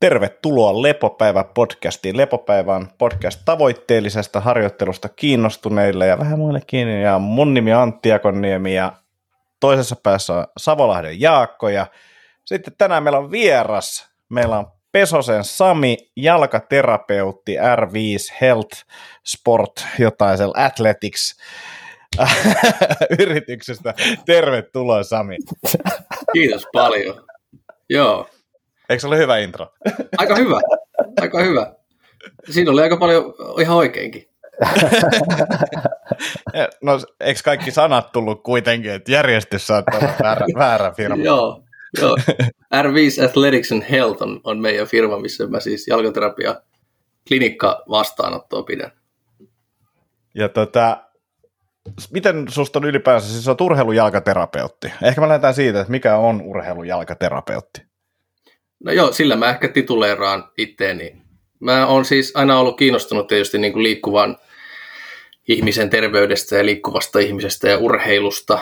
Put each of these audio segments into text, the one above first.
Tervetuloa Lepopäivä-podcastiin. Lepopäivä on podcast tavoitteellisesta harjoittelusta kiinnostuneille ja vähän muillekin. Ja mun nimi on Antti Akonniemi ja toisessa päässä on Savolahden Jaakko. Ja sitten tänään meillä on vieras. Meillä on Pesosen Sami, jalkaterapeutti R5 Health Sport, jotain siellä Athletics yrityksestä. Tervetuloa Sami. Kiitos paljon. Joo. Eikö se ole hyvä intro? Aika hyvä, aika hyvä. Siinä oli aika paljon ihan oikeinkin. no eikö kaikki sanat tullut kuitenkin, että järjestys saattaa olla väärä, väärä firma? joo, joo. R5 Athletics and Health on, on meidän firma, missä mä siis jalkaterapia klinikka vastaanottoa pidän. Ja tota, miten susta on ylipäänsä, siis on urheilujalkaterapeutti. Ehkä me lähdetään siitä, että mikä on urheilujalkaterapeutti. No joo, sillä mä ehkä tituleeraan itteeni. Mä oon siis aina ollut kiinnostunut tietysti niin kuin liikkuvan ihmisen terveydestä ja liikkuvasta ihmisestä ja urheilusta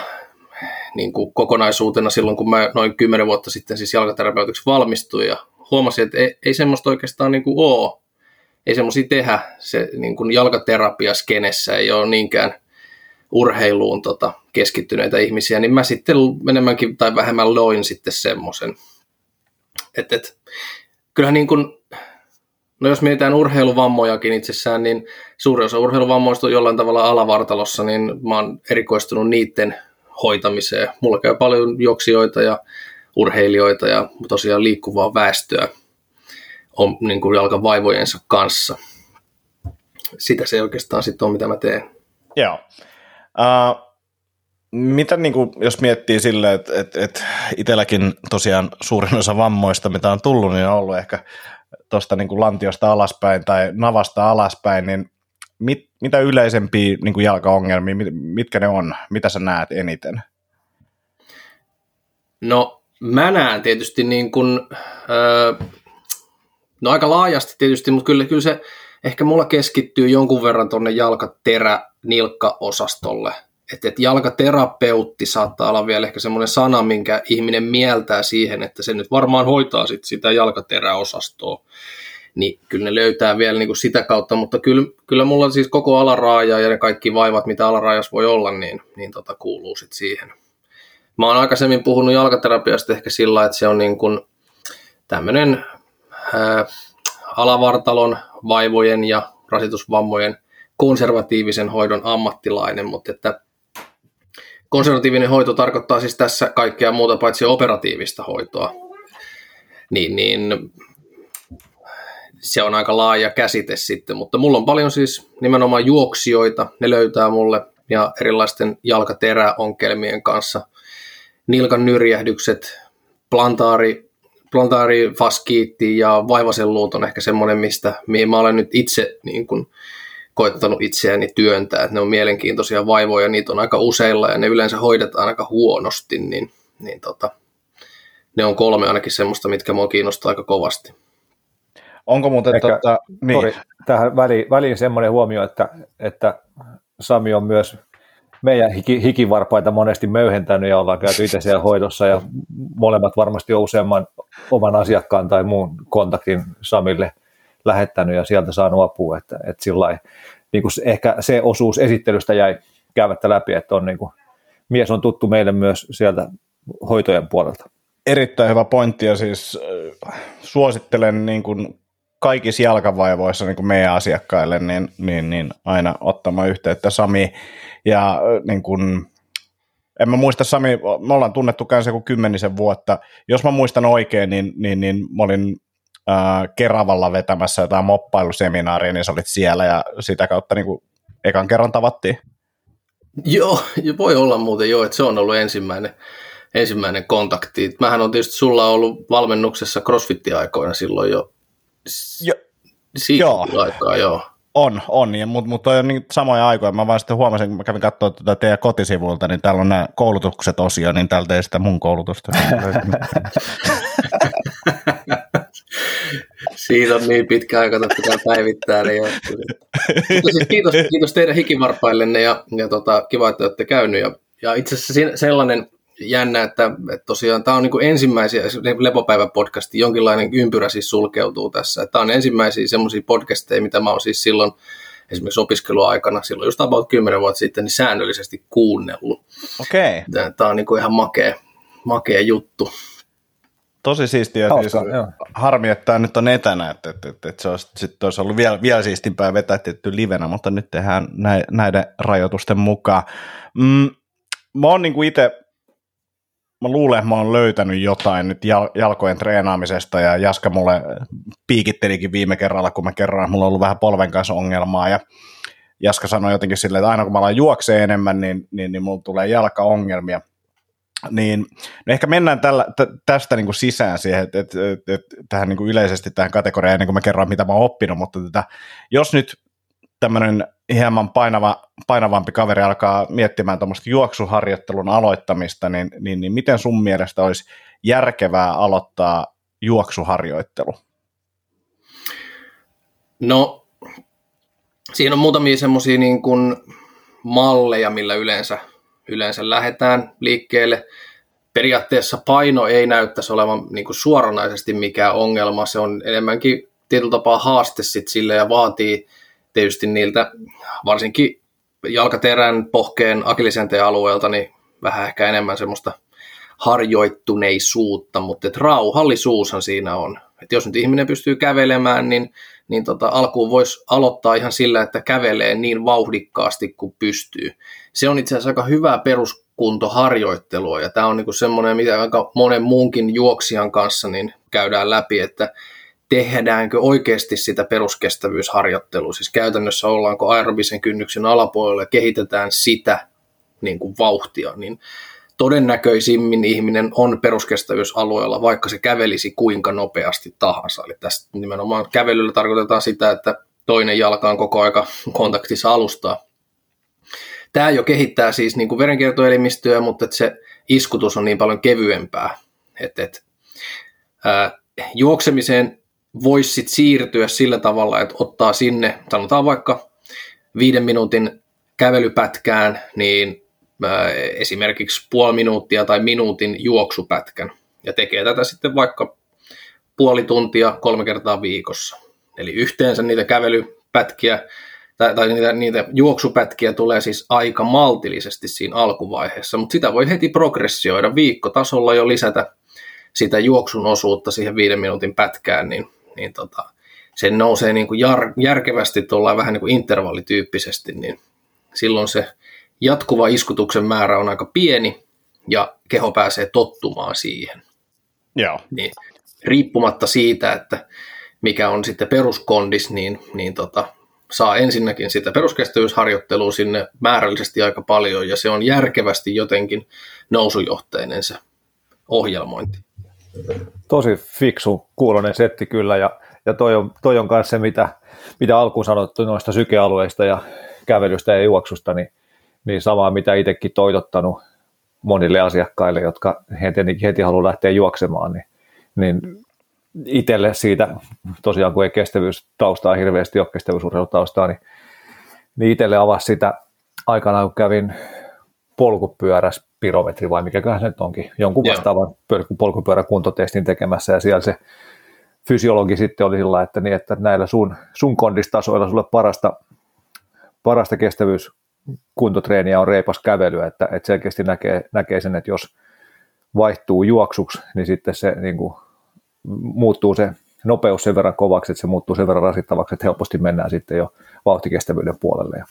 niin kuin kokonaisuutena silloin, kun mä noin kymmenen vuotta sitten siis jalkaterapeutiksi valmistuin ja huomasin, että ei, ei semmoista oikeastaan niin kuin ole. Ei semmoisia tehdä. Se niin kuin jalkaterapia skenessä ei ole niinkään urheiluun tota, keskittyneitä ihmisiä, niin mä sitten enemmänkin tai vähemmän loin sitten semmoisen – et, et, kyllähän niin kuin, no jos mietitään urheiluvammojakin itsessään, niin suuri osa urheiluvammoista on jollain tavalla alavartalossa, niin mä oon erikoistunut niiden hoitamiseen. Mulla käy paljon juoksijoita ja urheilijoita ja tosiaan liikkuvaa väestöä on niin kuin jalkavaivojensa kanssa. Sitä se oikeastaan sitten on, mitä mä teen. Joo. Uh, mitä niin kuin, jos miettii silleen, että, että, että itselläkin tosiaan suurin osa vammoista, mitä on tullut, niin on ollut ehkä tuosta niin lantiosta alaspäin tai navasta alaspäin, niin mit, mitä yleisempiä niin kuin jalkaongelmia, mit, mitkä ne on? Mitä sä näet eniten? No mä näen tietysti niin kuin, öö, no aika laajasti tietysti, mutta kyllä, kyllä se ehkä mulla keskittyy jonkun verran tuonne jalkaterä-nilkka-osastolle – että, että jalkaterapeutti saattaa olla vielä ehkä semmoinen sana, minkä ihminen mieltää siihen, että se nyt varmaan hoitaa sit sitä jalkateräosastoa. Niin kyllä ne löytää vielä niin kuin sitä kautta, mutta kyllä, kyllä mulla siis koko alaraaja ja ne kaikki vaivat, mitä alaraajassa voi olla, niin, niin tota, kuuluu sitten siihen. Mä oon aikaisemmin puhunut jalkaterapiasta ehkä sillä, että se on niin kuin tämmöinen alavartalon vaivojen ja rasitusvammojen konservatiivisen hoidon ammattilainen, mutta että konservatiivinen hoito tarkoittaa siis tässä kaikkea muuta paitsi operatiivista hoitoa. Niin, niin se on aika laaja käsite sitten, mutta mulla on paljon siis nimenomaan juoksijoita, ne löytää mulle ja erilaisten jalkateräonkelmien kanssa. Nilkan nyrjähdykset, plantaari, plantaari faskiitti ja vaivasen luut on ehkä semmoinen, mistä, mihin mä olen nyt itse niin kuin, koettanut itseäni työntää, että ne on mielenkiintoisia vaivoja, niitä on aika useilla ja ne yleensä hoidetaan aika huonosti, niin, niin tota, ne on kolme ainakin semmoista, mitkä mua kiinnostaa aika kovasti. Onko muuten Ehkä, tota, niin. sorry, tähän väliin, väliin semmoinen huomio, että, että Sami on myös meidän hiki, hikivarpaita monesti möyhentänyt ja ollaan käyty itse siellä hoidossa ja molemmat varmasti on useamman oman asiakkaan tai muun kontaktin Samille lähettänyt ja sieltä saanut apua, että, että sillä niin kuin ehkä se osuus esittelystä jäi käymättä läpi, että on niin kuin, mies on tuttu meille myös sieltä hoitojen puolelta. Erittäin hyvä pointti ja siis äh, suosittelen niin kuin kaikissa jalkavaivoissa niin kuin meidän asiakkaille niin, niin, niin aina ottamaan yhteyttä Sami ja äh, niin kuin, en mä muista Sami, me ollaan tunnettu kanssa joku kymmenisen vuotta. Jos mä muistan oikein, niin, niin, niin mä olin Keravalla vetämässä jotain moppailuseminaaria, niin sä olit siellä ja sitä kautta niin kuin ekan kerran tavattiin. Joo, voi olla muuten joo, että se on ollut ensimmäinen, ensimmäinen kontakti. Mähän on tietysti sulla ollut valmennuksessa crossfit-aikoina silloin jo. Jo, Siitä joo. aikaa, joo. On, on, ja, mutta mut on niin samoja aikoja. Mä vaan sitten huomasin, kun mä kävin katsoa tätä teidän kotisivuilta, niin täällä on nämä koulutukset osio, niin täältä ei sitä mun koulutusta. Siitä on niin pitkä aika, että pitää päivittää. Niin Mutta siis kiitos, kiitos teidän hikivarpaillenne ja, ja tota, kiva, että olette käynyt. Ja, ja itse asiassa sellainen, jännä, että, että tosiaan tämä on niin ensimmäisiä, Lepopäivä-podcasti, jonkinlainen ympyrä siis sulkeutuu tässä. Tämä on ensimmäisiä semmoisia podcasteja, mitä mä oon siis silloin esimerkiksi opiskeluaikana, silloin just about 10 vuotta sitten, niin säännöllisesti kuunnellut. Okei. Okay. Tämä on niin kuin ihan makea, makea juttu. Tosi siistiä. Hauska, siis harmi, että tämä nyt on etänä, että, että, että, että se olisi, sit olisi ollut vielä, vielä siistimpää vetää tietty livenä, mutta nyt tehdään näiden rajoitusten mukaan. Mm, mä oon niin itse mä luulen, että mä oon löytänyt jotain nyt jalkojen treenaamisesta ja Jaska mulle piikittelikin viime kerralla, kun mä kerroin, että mulla on ollut vähän polven kanssa ongelmaa ja Jaska sanoi jotenkin silleen, että aina kun mä alan juoksee enemmän, niin, niin, niin mulla tulee jalkaongelmia. Niin, no ehkä mennään tällä, t- tästä niin kuin sisään siihen, että et, et, et, tähän niin kuin yleisesti tähän kategoriaan, ennen kuin mä kerron, mitä mä oon oppinut, mutta tätä, jos nyt tämmöinen hieman painava, painavampi kaveri alkaa miettimään tuommoista juoksuharjoittelun aloittamista, niin, niin, niin miten sun mielestä olisi järkevää aloittaa juoksuharjoittelu? No, siinä on muutamia semmoisia niin malleja, millä yleensä, yleensä lähdetään liikkeelle. Periaatteessa paino ei näyttäisi olevan niin kuin suoranaisesti mikään ongelma, se on enemmänkin tietyllä tapaa haaste sit sille ja vaatii tietysti niiltä varsinkin jalkaterän, pohkeen, akilisenteen alueelta niin vähän ehkä enemmän semmoista harjoittuneisuutta, mutta et rauhallisuushan siinä on. Et jos nyt ihminen pystyy kävelemään, niin, niin tota, alkuun voisi aloittaa ihan sillä, että kävelee niin vauhdikkaasti kuin pystyy. Se on itse asiassa aika hyvää peruskuntoharjoittelua, ja tämä on niinku semmoinen, mitä aika monen muunkin juoksijan kanssa niin käydään läpi, että tehdäänkö oikeasti sitä peruskestävyysharjoittelua, siis käytännössä ollaanko aerobisen kynnyksen alapuolella ja kehitetään sitä niin kuin vauhtia, niin todennäköisimmin ihminen on peruskestävyysalueella, vaikka se kävelisi kuinka nopeasti tahansa. Eli tässä nimenomaan kävelyllä tarkoitetaan sitä, että toinen jalka on koko aika kontaktissa alustaa. Tämä jo kehittää siis niin kuin verenkiertoelimistöä, mutta että se iskutus on niin paljon kevyempää. Että, että, ää, juoksemiseen voisi sit siirtyä sillä tavalla, että ottaa sinne, sanotaan vaikka viiden minuutin kävelypätkään, niin esimerkiksi puoli minuuttia tai minuutin juoksupätkän. Ja tekee tätä sitten vaikka puoli tuntia kolme kertaa viikossa. Eli yhteensä niitä kävelypätkiä tai, tai niitä, niitä juoksupätkiä tulee siis aika maltillisesti siinä alkuvaiheessa, mutta sitä voi heti progressioida viikkotasolla jo lisätä sitä juoksun osuutta siihen viiden minuutin pätkään, niin niin tota, se nousee niin kuin jar, järkevästi tuolla vähän niin kuin intervallityyppisesti, niin silloin se jatkuva iskutuksen määrä on aika pieni ja keho pääsee tottumaan siihen. Joo. Niin, riippumatta siitä, että mikä on sitten peruskondis, niin, niin tota, saa ensinnäkin sitä peruskestävyysharjoittelua sinne määrällisesti aika paljon, ja se on järkevästi jotenkin nousujohteinen se ohjelmointi. Tosi fiksu kuulonen setti kyllä, ja, ja toi, on, toi on kanssa se, mitä, mitä alkuun sanottu noista sykealueista ja kävelystä ja juoksusta, niin, niin samaa mitä itsekin toitottanut monille asiakkaille, jotka heti, heti haluaa lähteä juoksemaan, niin, niin itselle siitä, tosiaan kun ei kestävyystaustaa hirveästi ole kestävyysurheilutaustaa, niin, niin itselle avasi sitä aikanaan, kun kävin polkupyöräs pirometri vai mikäköhän se nyt onkin, jonkun vastaavan polkupyöräkuntotestin tekemässä ja siellä se fysiologi sitten oli sillä että, niin, että näillä sun, sun kondistasoilla sulle parasta, parasta kestävyyskuntotreeniä on reipas kävely, että, että selkeästi näkee, näkee sen, että jos vaihtuu juoksuksi, niin sitten se niin kuin, muuttuu se nopeus sen verran kovaksi, että se muuttuu sen verran rasittavaksi, että helposti mennään sitten jo vauhtikestävyyden puolelle. Ja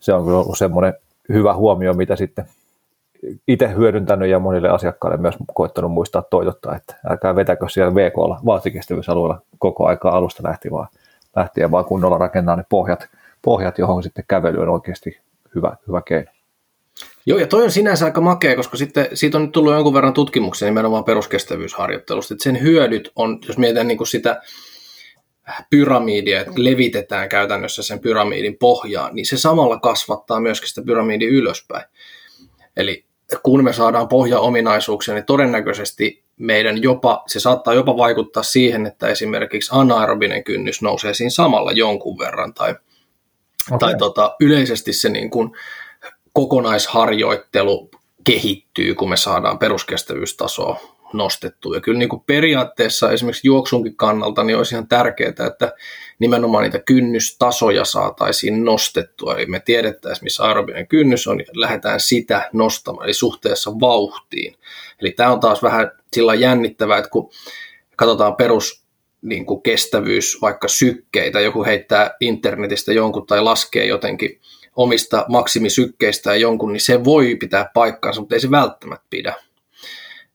se on kyllä ollut semmoinen hyvä huomio, mitä sitten itse hyödyntänyt ja monille asiakkaille myös koittanut muistaa toitottaa, että älkää vetäkö siellä VKlla vaahtikestävyysalueella koko aikaa alusta lähti vaan, lähtien vaan kunnolla rakentaa ne pohjat, pohjat, johon sitten kävely on oikeasti hyvä, hyvä keino. Joo, ja toi on sinänsä aika makea, koska sitten siitä on nyt tullut jonkun verran tutkimuksia nimenomaan peruskestävyysharjoittelusta, että sen hyödyt on, jos mietitään niin kuin sitä pyramidia, että levitetään käytännössä sen pyramidin pohjaan, niin se samalla kasvattaa myöskin sitä pyramidin ylöspäin. Eli kun me saadaan pohjaominaisuuksia, niin todennäköisesti meidän jopa, se saattaa jopa vaikuttaa siihen, että esimerkiksi anaerobinen kynnys nousee siinä samalla jonkun verran, tai, okay. tai tota, yleisesti se niin kuin kokonaisharjoittelu kehittyy, kun me saadaan peruskestävyystasoa nostettua. Ja kyllä niin kuin periaatteessa esimerkiksi juoksunkin kannalta niin olisi ihan tärkeää, että nimenomaan niitä kynnystasoja saataisiin nostettua. Eli me tiedettäisiin, missä aerobinen kynnys on, ja lähdetään sitä nostamaan, eli suhteessa vauhtiin. Eli tämä on taas vähän sillä jännittävää, että kun katsotaan perus niin kuin kestävyys, vaikka sykkeitä, joku heittää internetistä jonkun tai laskee jotenkin omista maksimisykkeistä jonkun, niin se voi pitää paikkaansa, mutta ei se välttämättä pidä.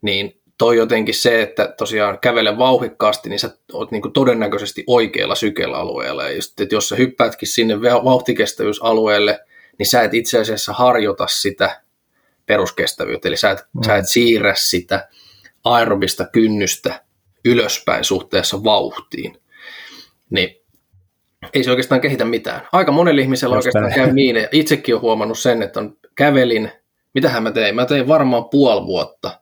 Niin toi jotenkin se, että tosiaan kävele vauhikkaasti, niin sä oot niin todennäköisesti oikealla sykelalueella. Ja just, että jos sä hyppäätkin sinne vauhtikestävyysalueelle, niin sä et itse asiassa harjoita sitä peruskestävyyttä, eli sä et, mm. sä et siirrä sitä aerobista kynnystä ylöspäin suhteessa vauhtiin. Niin ei se oikeastaan kehitä mitään. Aika monella ihmisellä Just oikeastaan käy niin, ja itsekin olen huomannut sen, että on kävelin, mitähän mä tein? Mä tein varmaan puoli vuotta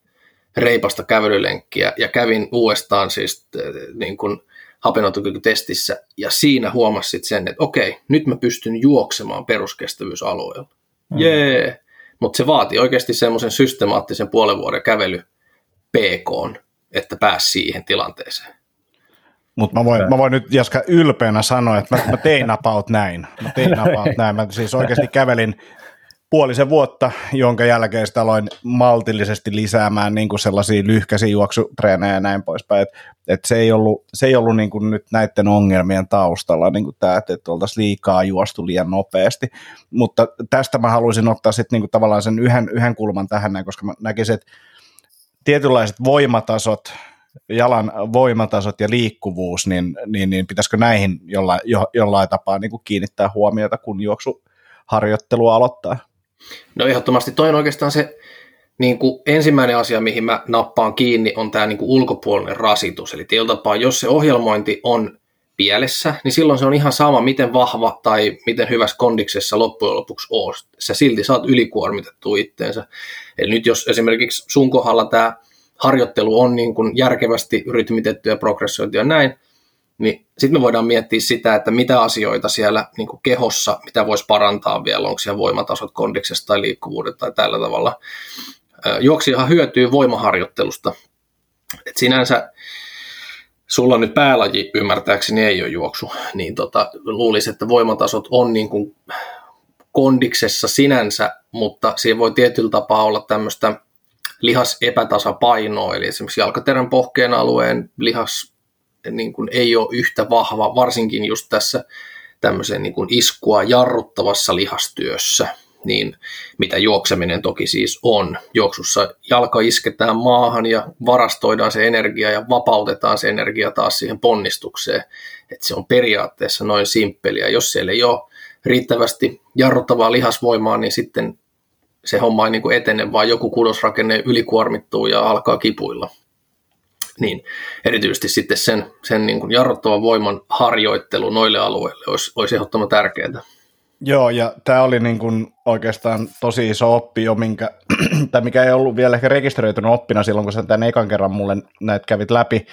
reipasta kävelylenkkiä ja kävin uudestaan siis niin kuin hapenotokykytestissä ja siinä huomasit sen, että okei, nyt mä pystyn juoksemaan peruskestävyysalueella. Mm. Jee! Mutta se vaati oikeasti semmoisen systemaattisen puolen vuoden kävely PK, että pääsi siihen tilanteeseen. Mutta mä voin, mä voin nyt Jaska ylpeänä sanoa, että mä, mä tein about näin. Mä tein about näin. Mä siis oikeasti kävelin puolisen vuotta, jonka jälkeen sitä aloin maltillisesti lisäämään niin kuin sellaisia lyhkäisiä juoksutreenejä ja näin poispäin. Et, et se ei ollut, se ei ollut niin kuin nyt näiden ongelmien taustalla niin kuin tämä, että, oltaisiin liikaa juostu liian nopeasti. Mutta tästä mä haluaisin ottaa sitten niin kuin tavallaan sen yhden, yhden kulman tähän näin, koska mä näkisin, että tietynlaiset voimatasot, jalan voimatasot ja liikkuvuus, niin, niin, niin pitäisikö näihin jollain, jo, jollain tapaa niin kuin kiinnittää huomiota, kun juoksuharjoittelu aloittaa? No ehdottomasti toi on oikeastaan se niin kuin ensimmäinen asia, mihin mä nappaan kiinni, on tämä niin kuin ulkopuolinen rasitus. Eli tietyllä tapaa, jos se ohjelmointi on pielessä, niin silloin se on ihan sama, miten vahva tai miten hyvässä kondiksessa loppujen lopuksi oot. Sä silti saat ylikuormitettu itteensä. Eli nyt jos esimerkiksi sun kohdalla tämä harjoittelu on niin kuin järkevästi rytmitetty ja ja näin, niin sitten me voidaan miettiä sitä, että mitä asioita siellä niin kuin kehossa, mitä voisi parantaa vielä, onko siellä voimatasot kondiksesta tai liikkuvuudet tai tällä tavalla. Juoksijahan hyötyy voimaharjoittelusta. Et sinänsä sulla nyt päälaji ymmärtääkseni ei ole juoksu, niin tota, luulisin, että voimatasot on niin kuin kondiksessa sinänsä, mutta siihen voi tietyllä tapaa olla tämmöistä lihasepätasapainoa, eli esimerkiksi jalkaterän pohkeen alueen lihas niin kuin ei ole yhtä vahva, varsinkin just tässä tämmöisen niin kuin iskua jarruttavassa lihastyössä, niin mitä juokseminen toki siis on. Juoksussa jalka isketään maahan ja varastoidaan se energia ja vapautetaan se energia taas siihen ponnistukseen. että se on periaatteessa noin simppeliä. Jos siellä ei ole riittävästi jarruttavaa lihasvoimaa, niin sitten se homma ei niin kuin etene, vaan joku kudosrakenne ylikuormittuu ja alkaa kipuilla. Niin erityisesti sitten sen, sen niin kuin jarruttavan voiman harjoittelu noille alueille olisi, olisi ehdottoman tärkeää. Joo, ja tämä oli niin kuin oikeastaan tosi iso oppi jo, minkä, tai mikä ei ollut vielä ehkä rekisteröitynyt oppina silloin, kun sä tämän ekan kerran mulle näitä kävit läpi.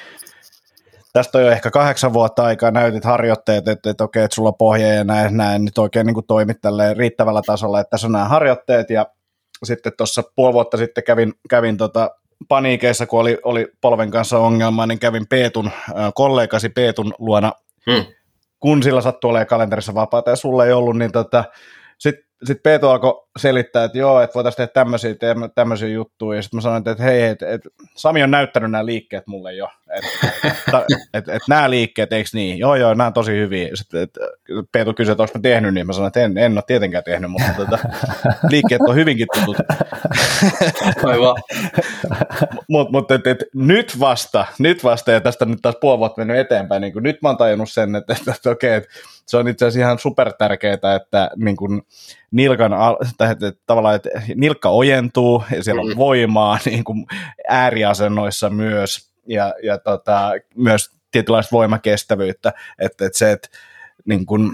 Tästä on jo ehkä kahdeksan vuotta aikaa, näytit harjoitteet, että, että okei, että sulla on pohja ja näin, näin nyt oikein niin kuin toimit riittävällä tasolla, että tässä on nämä harjoitteet, ja sitten tuossa puoli vuotta sitten kävin, kävin tota paniikeissa, kun oli, oli polven kanssa ongelma, niin kävin Peetun, kollegasi Peetun luona, hmm. kun sillä sattui olemaan kalenterissa vapaata ja sulla ei ollut, niin tota, sitten sit Peetu alkoi selittää, että joo, että voitaisiin tehdä tämmöisiä, tämmöisiä juttuja, ja sitten mä sanoin, että hei, et, et, Sami on näyttänyt nämä liikkeet mulle jo, että et, et, et, nämä liikkeet, eikö niin? Joo, joo, nämä on tosi hyviä. Sitten et, Peetu kysyi, että onko mä tehnyt, niin mä sanoin, että en, en ole tietenkään tehnyt, mutta tota, liikkeet on hyvinkin tutut. Aivan. mutta mut, et, et, nyt vasta, nyt vasta, ja tästä nyt taas puoli vuotta mennyt eteenpäin, niin nyt mä oon tajunnut sen, että, että, että okei, että se on itse asiassa ihan super tärkeää, että niin kuin nilkan, tai että, että, tavallaan, että nilkka ojentuu ja siellä on mm. voimaa niin kuin ääriasennoissa myös ja, ja tota, myös tietynlaista voimakestävyyttä, että, että se, että niin kuin,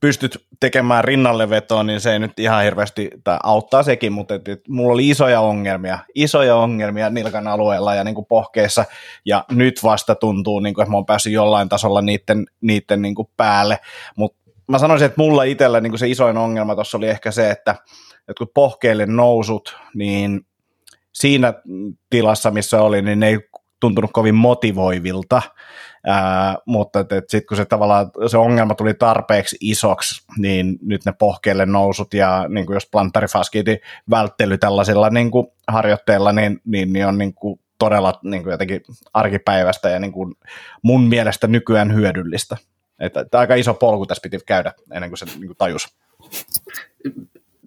pystyt tekemään rinnalle vetoa, niin se ei nyt ihan hirveästi, tai auttaa sekin, mutta et, et, mulla oli isoja ongelmia, isoja ongelmia nilkan alueella ja niin pohkeessa, ja nyt vasta tuntuu, niin kuin, että mä oon päässyt jollain tasolla niiden, niiden niin päälle, mutta mä sanoisin, että mulla itsellä niin se isoin ongelma tuossa oli ehkä se, että, kun pohkeille nousut, niin siinä tilassa, missä oli, niin ne ei tuntunut kovin motivoivilta, Ää, mutta sitten kun se tavallaan se ongelma tuli tarpeeksi isoksi, niin nyt ne pohkeille nousut ja niin kuin jos planttarifaskiitin välttely tällaisilla niin kuin harjoitteilla, niin, niin, niin on niin kuin todella niin kuin jotenkin arkipäivästä ja niin kuin mun mielestä nykyään hyödyllistä. Että, että aika iso polku tässä piti käydä ennen kuin se niin kuin tajus.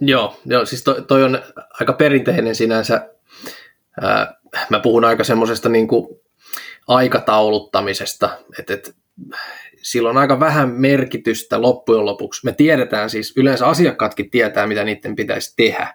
Joo, joo, siis toi, toi on aika perinteinen sinänsä. Ää, mä puhun aika semmoisesta niin aikatauluttamisesta, että, että sillä on aika vähän merkitystä loppujen lopuksi. Me tiedetään siis, yleensä asiakkaatkin tietää, mitä niiden pitäisi tehdä,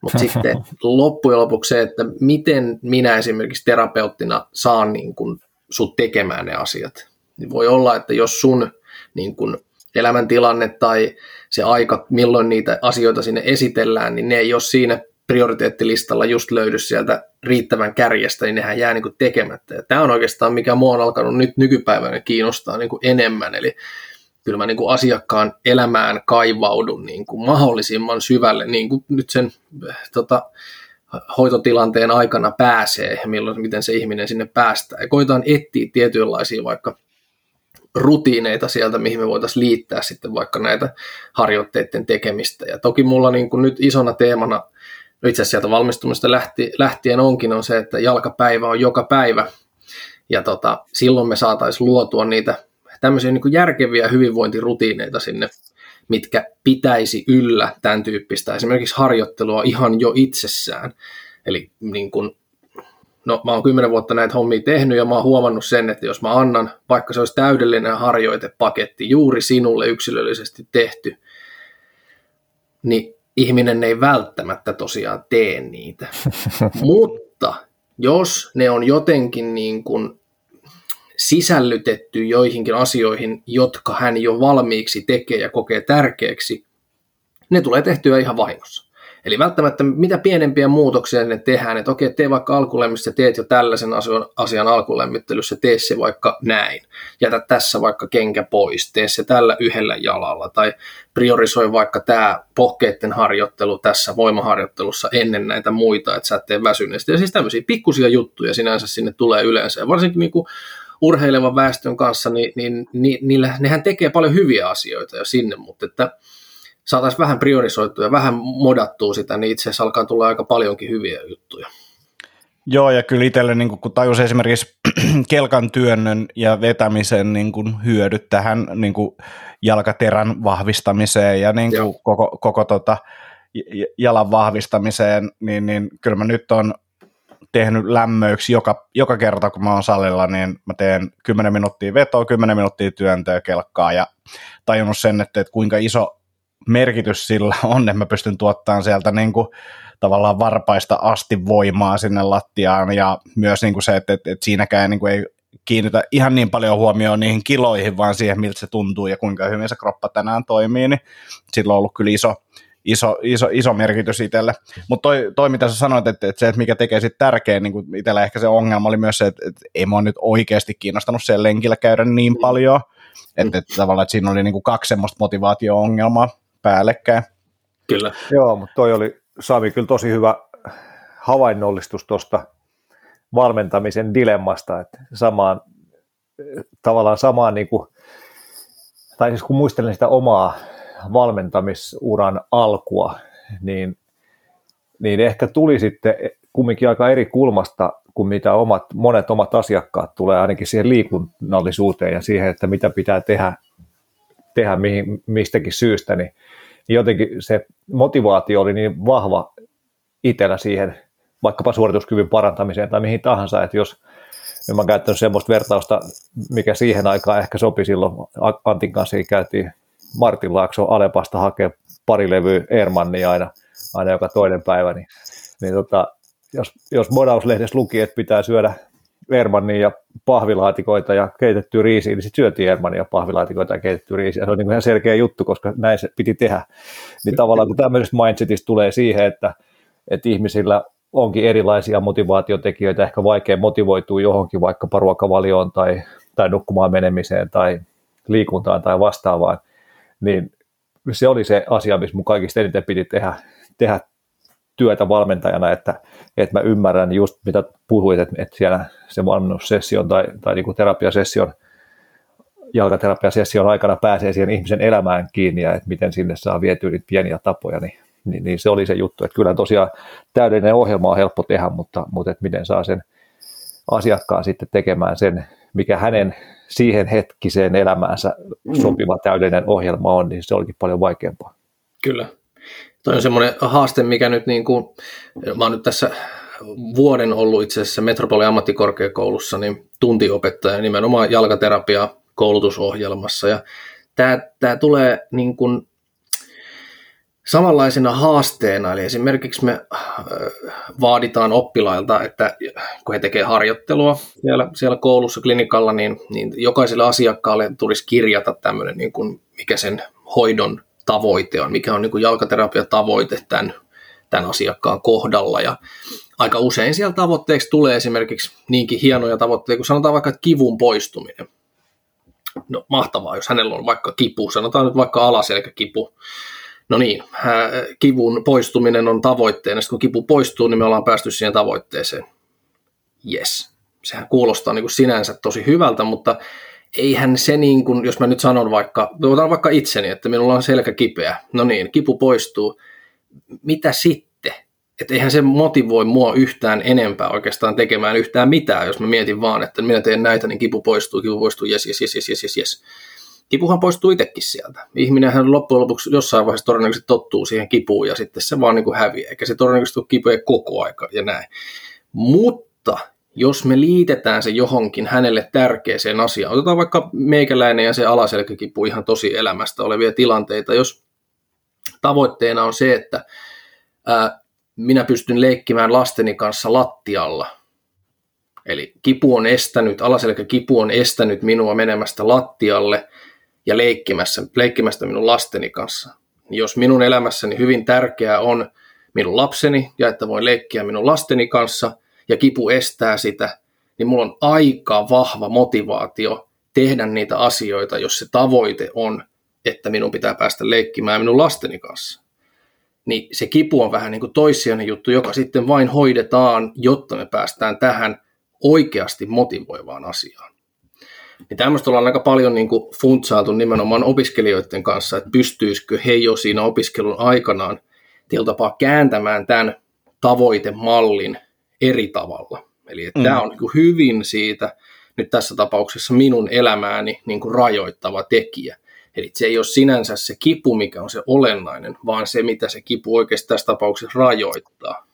mutta sitten loppujen lopuksi se, että miten minä esimerkiksi terapeuttina saan niin kuin sut tekemään ne asiat. Niin voi olla, että jos sun niin kuin elämäntilanne tai se aika, milloin niitä asioita sinne esitellään, niin ne ei ole siinä prioriteettilistalla just löydy sieltä riittävän kärjestä, niin nehän jää niin tekemättä. Ja tämä on oikeastaan, mikä mua on alkanut nyt nykypäivänä kiinnostaa niin enemmän, eli kyllä mä niin asiakkaan elämään kaivaudun niin mahdollisimman syvälle, niin kuin nyt sen tota, hoitotilanteen aikana pääsee milloin, miten se ihminen sinne päästää. Ja koitaan etsiä tietynlaisia vaikka rutiineita sieltä, mihin me voitaisiin liittää sitten vaikka näitä harjoitteiden tekemistä. Ja toki mulla niin kuin nyt isona teemana – no itse asiassa sieltä valmistumista lähti, lähtien onkin, on se, että jalkapäivä on joka päivä. Ja tota, silloin me saataisiin luotua niitä tämmöisiä niin järkeviä hyvinvointirutiineita sinne, mitkä pitäisi yllä tämän tyyppistä esimerkiksi harjoittelua ihan jo itsessään. Eli niin kuin, no mä oon kymmenen vuotta näitä hommia tehnyt ja mä oon huomannut sen, että jos mä annan, vaikka se olisi täydellinen harjoitepaketti, juuri sinulle yksilöllisesti tehty, niin ihminen ei välttämättä tosiaan tee niitä. Mutta jos ne on jotenkin niin kuin sisällytetty joihinkin asioihin, jotka hän jo valmiiksi tekee ja kokee tärkeäksi, ne tulee tehtyä ihan vahingossa. Eli välttämättä mitä pienempiä muutoksia ne tehdään, että okei, tee vaikka alkulämmissä, teet jo tällaisen asian, asian alkulämmittelyssä, tee se vaikka näin. Jätä tässä vaikka kenkä pois, tee se tällä yhdellä jalalla. Tai priorisoi vaikka tämä pohkeiden harjoittelu tässä voimaharjoittelussa ennen näitä muita, että sä et tee väsyneesti. Ja siis tämmöisiä pikkusia juttuja sinänsä sinne tulee yleensä. Ja varsinkin niin kuin urheilevan väestön kanssa, niin, niin, niin niillä, nehän tekee paljon hyviä asioita jo sinne, mutta että saataisiin vähän priorisoitua ja vähän modattua sitä, niin itse asiassa alkaa tulla aika paljonkin hyviä juttuja. Joo, ja kyllä itselle, niin kun tajus esimerkiksi kelkan työnnön ja vetämisen niin kun hyödyt tähän niin kun jalkaterän vahvistamiseen ja niin kun koko, koko tota, jalan vahvistamiseen, niin, niin kyllä mä nyt on tehnyt lämmöiksi joka, joka kerta, kun mä oon salilla, niin mä teen 10 minuuttia vetoa, 10 minuuttia työntöä kelkkaa ja tajunnut sen, että, että kuinka iso merkitys sillä on, että mä pystyn tuottamaan sieltä niin kuin, tavallaan varpaista asti voimaa sinne lattiaan ja myös niin kuin se, että, että, että siinäkään niin kuin ei kiinnitä ihan niin paljon huomioon niihin kiloihin, vaan siihen, miltä se tuntuu ja kuinka hyvin se kroppa tänään toimii, niin sillä on ollut kyllä iso, iso, iso, iso merkitys itselle. Mutta toi, toi, mitä sä sanoit, että, että se, että mikä tekee sitten tärkeä, niin itsellä ehkä se ongelma oli myös se, että, että ei mua nyt oikeasti kiinnostanut siellä lenkillä käydä niin paljon, että, että tavallaan että siinä oli niin kuin kaksi semmoista motivaatio-ongelmaa, päällekkäin. Kyllä. Joo, mutta toi oli Sami kyllä tosi hyvä havainnollistus tuosta valmentamisen dilemmasta, että samaan, tavallaan samaan niin kuin, tai siis kun muistelen sitä omaa valmentamisuran alkua, niin, niin ehkä tuli sitten kumminkin aika eri kulmasta kuin mitä omat, monet omat asiakkaat tulee ainakin siihen liikunnallisuuteen ja siihen, että mitä pitää tehdä, tehdä mihin, mistäkin syystä, niin niin jotenkin se motivaatio oli niin vahva itsellä siihen vaikkapa suorituskyvyn parantamiseen tai mihin tahansa, että jos ja mä käyttänyt semmoista vertausta, mikä siihen aikaan ehkä sopi silloin, Antin kanssa käytiin Martin Laakso Alepasta hakea pari levyä Ermannia aina, aina joka toinen päivä, niin, niin tota, jos, jos Modauslehdessä luki, että pitää syödä Ermannia ja pahvilaatikoita ja keitettyä riisiä, niin sitten syötiin Ermannia pahvilaatikoita ja keitettyä riisiä. Se on niin ihan selkeä juttu, koska näin se piti tehdä. Niin tavallaan kun tämmöisestä mindsetista tulee siihen, että, että ihmisillä onkin erilaisia motivaatiotekijöitä, ehkä vaikea motivoitua johonkin vaikkapa ruokavalioon tai, tai nukkumaan menemiseen tai liikuntaan tai vastaavaan, niin se oli se asia, missä mun kaikista eniten piti tehdä, tehdä työtä valmentajana, että, että mä ymmärrän just mitä puhuit, että, että siellä se valmennussession tai, tai niin kuin terapiasession, jalkaterapiasession aikana pääsee siihen ihmisen elämään kiinni ja että miten sinne saa vietyä niitä pieniä tapoja, niin, niin, niin, se oli se juttu, että kyllä tosiaan täydellinen ohjelma on helppo tehdä, mutta, mutta että miten saa sen asiakkaan sitten tekemään sen, mikä hänen siihen hetkiseen elämäänsä sopiva täydellinen ohjelma on, niin se olikin paljon vaikeampaa. Kyllä. Toi on semmoinen haaste, mikä nyt niin kuin, mä oon nyt tässä vuoden ollut itse asiassa Metropoli ammattikorkeakoulussa niin tuntiopettaja nimenomaan jalkaterapia koulutusohjelmassa. Ja tämä, tämä tulee niin kuin samanlaisena haasteena, eli esimerkiksi me äh, vaaditaan oppilailta, että kun he tekevät harjoittelua siellä, siellä koulussa, klinikalla, niin, niin jokaiselle asiakkaalle tulisi kirjata tämmöinen, niin kuin, mikä sen hoidon tavoite on, mikä on niin kuin jalkaterapia tavoite tämän, tämän asiakkaan kohdalla. Ja aika usein siellä tavoitteeksi tulee esimerkiksi niinkin hienoja tavoitteita, kun sanotaan vaikka kivun poistuminen. No mahtavaa, jos hänellä on vaikka kipu, sanotaan nyt vaikka alaselkäkipu, no niin, kivun poistuminen on tavoitteena. Sitten kun kipu poistuu, niin me ollaan päästy siihen tavoitteeseen. Yes. Sehän kuulostaa niin kuin sinänsä tosi hyvältä, mutta eihän se niin kuin, jos mä nyt sanon vaikka, otan vaikka itseni, että minulla on selkä kipeä. No niin, kipu poistuu. Mitä sitten? Että eihän se motivoi mua yhtään enempää oikeastaan tekemään yhtään mitään, jos mä mietin vaan, että minä teen näitä, niin kipu poistuu, kipu poistuu, jes, jes, jes, jes, jes, jes. Kipuhan poistuu itsekin sieltä. Ihminenhän loppujen lopuksi jossain vaiheessa todennäköisesti tottuu siihen kipuun ja sitten se vaan niin kuin häviää, eikä se todennäköisesti ole kipuja koko aika ja näin. Mutta jos me liitetään se johonkin hänelle tärkeäseen asiaan, otetaan vaikka meikäläinen ja se alaselkäkipu ihan tosi elämästä olevia tilanteita, jos tavoitteena on se, että ää, minä pystyn leikkimään lasteni kanssa lattialla, eli kipu on estänyt, alaselkäkipu on estänyt minua menemästä lattialle, ja leikkimässä, leikkimästä minun lasteni kanssa. Jos minun elämässäni hyvin tärkeää on minun lapseni ja että voin leikkiä minun lasteni kanssa ja kipu estää sitä, niin mulla on aika vahva motivaatio tehdä niitä asioita, jos se tavoite on, että minun pitää päästä leikkimään minun lasteni kanssa. Niin se kipu on vähän niin kuin toissijainen juttu, joka sitten vain hoidetaan, jotta me päästään tähän oikeasti motivoivaan asiaan. Niin tämmöistä ollaan aika paljon niin kuin funtsailtu nimenomaan opiskelijoiden kanssa, että pystyisikö he jo siinä opiskelun aikanaan tietyllä tapaa kääntämään tämän tavoitemallin eri tavalla. Eli mm. tämä on niin hyvin siitä, nyt tässä tapauksessa minun elämääni niin kuin rajoittava tekijä. Eli se ei ole sinänsä se kipu, mikä on se olennainen, vaan se, mitä se kipu oikeasti tässä tapauksessa rajoittaa.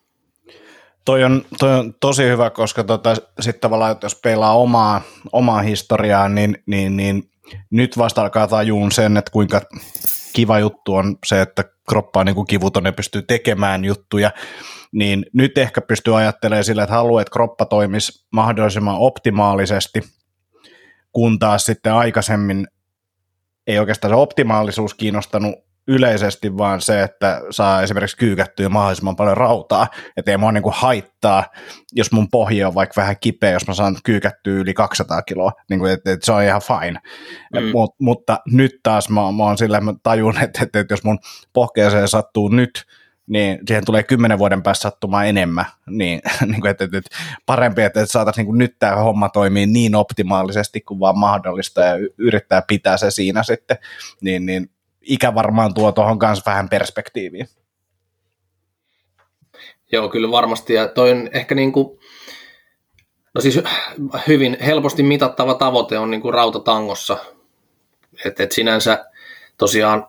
Toi on, toi on tosi hyvä, koska tota, sitten tavallaan, että jos peilaa omaa, omaa historiaa, niin, niin, niin nyt vasta alkaa tajuun sen, että kuinka kiva juttu on se, että kroppa on niin kuin kivuton ja pystyy tekemään juttuja, niin nyt ehkä pystyy ajattelemaan sillä, että haluaa, että kroppa toimisi mahdollisimman optimaalisesti, kun taas sitten aikaisemmin ei oikeastaan se optimaalisuus kiinnostanut yleisesti vaan se, että saa esimerkiksi kyykättyä mahdollisimman paljon rautaa, että ei mua niin kuin haittaa, jos mun pohja on vaikka vähän kipeä, jos mä saan kyykättyä yli 200 kiloa, niin kuin, että, että se on ihan fine. Mm. Mut, mutta nyt taas mä, mä oon sillä, mä tajun, että, että, että jos mun pohkeeseen sattuu nyt, niin siihen tulee kymmenen vuoden päästä sattumaan enemmän, niin, niin kuin, että, että, että parempi, että, että saataisiin niin nyt tämä homma toimii niin optimaalisesti kuin vaan mahdollista ja yrittää pitää se siinä sitten, niin, niin ikä varmaan tuo tuohon kanssa vähän perspektiiviä. Joo, kyllä varmasti. Ja toi on ehkä niin kuin, no siis hyvin helposti mitattava tavoite on niin kuin rautatangossa. Että et sinänsä tosiaan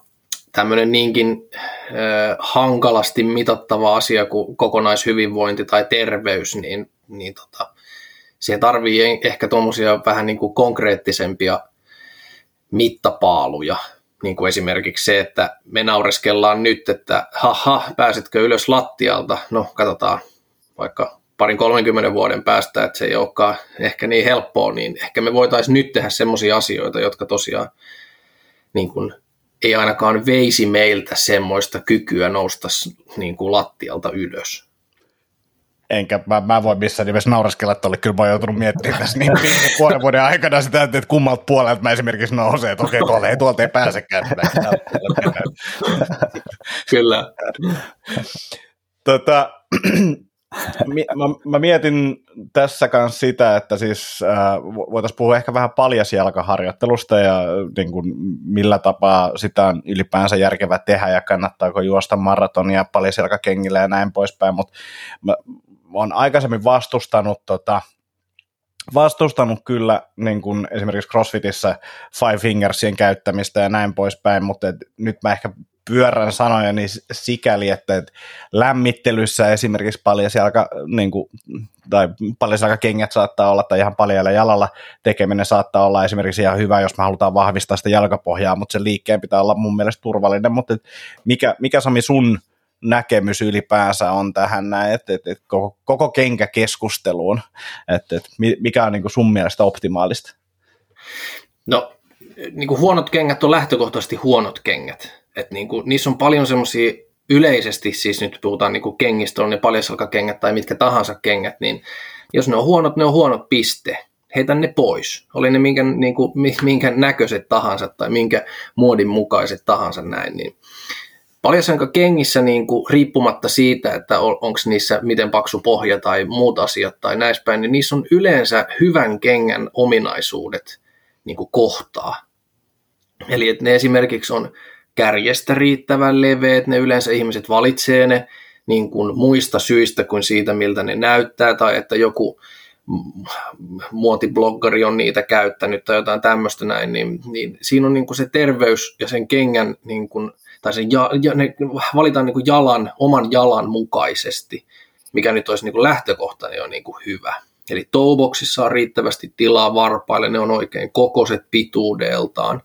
tämmöinen niinkin äh, hankalasti mitattava asia kuin kokonaishyvinvointi tai terveys, niin, niin tota, siihen tarvii ehkä tuommoisia vähän niin kuin konkreettisempia mittapaaluja, niin kuin esimerkiksi se, että me naureskellaan nyt, että haha, pääsetkö ylös lattialta, no katsotaan vaikka parin 30 vuoden päästä, että se ei olekaan ehkä niin helppoa, niin ehkä me voitaisiin nyt tehdä semmoisia asioita, jotka tosiaan niin kuin, ei ainakaan veisi meiltä semmoista kykyä nousta niin kuin lattialta ylös. enkä mä, mä voi missään nimessä nauraskella, että oli kyllä mä joutunut miettimään tässä niin puolen vuoden aikana sitä, että kummalta puolelta mä esimerkiksi nousen, että okei, tuolla ei, tuolta ei pääsekään. kyllä. Tota, mä, mä mietin tässä kanssa sitä, että siis äh, voitaisiin puhua ehkä vähän paljasjalkaharjoittelusta ja niin kuin, millä tapaa sitä on ylipäänsä järkevää tehdä ja kannattaako juosta maratonia paljasjalkakengillä ja näin poispäin, mutta mä, mä oon aikaisemmin vastustanut tota, vastustanut kyllä niin kuin esimerkiksi CrossFitissä Five Fingersien käyttämistä ja näin poispäin, mutta nyt mä ehkä pyörän sanoja niin sikäli, että, että lämmittelyssä esimerkiksi paljasjalka, niin kuin, tai kengät saattaa olla, tai ihan paljalla jalalla tekeminen saattaa olla esimerkiksi ihan hyvä, jos me halutaan vahvistaa sitä jalkapohjaa, mutta sen liikkeen pitää olla mun mielestä turvallinen, mutta mikä, mikä Sami sun näkemys ylipäänsä on tähän näin, että, että, että koko, koko kenkäkeskusteluun, että, että mikä on niin kuin sun mielestä optimaalista? No, niin kuin huonot kengät on lähtökohtaisesti huonot kengät. Et niin kuin, niissä on paljon semmoisia yleisesti, siis nyt puhutaan niin kuin kengistä, on ne paljasalkakengät tai mitkä tahansa kengät, niin jos ne on huonot, ne on huonot piste. Heitä ne pois. Oli ne minkä, niin kuin, minkä näköiset tahansa tai minkä muodin mukaiset tahansa näin, niin Paljasanka kengissä niin kuin, riippumatta siitä, että on, onko niissä miten paksu pohja tai muut asiat tai näissä päin, niin niissä on yleensä hyvän kengän ominaisuudet niin kuin kohtaa. Eli että ne esimerkiksi on kärjestä riittävän leveät, ne yleensä ihmiset valitsee ne niin kuin muista syistä kuin siitä, miltä ne näyttää, tai että joku muotibloggari on niitä käyttänyt tai jotain tämmöistä näin, niin, niin siinä on niin kuin se terveys ja sen kengän, niin kuin, tai sen ja, ja, ne valitaan niin kuin jalan, oman jalan mukaisesti, mikä nyt olisi niin kuin lähtökohtainen on niin kuin hyvä. Eli touboksissa on riittävästi tilaa varpaille, ne on oikein kokoiset pituudeltaan.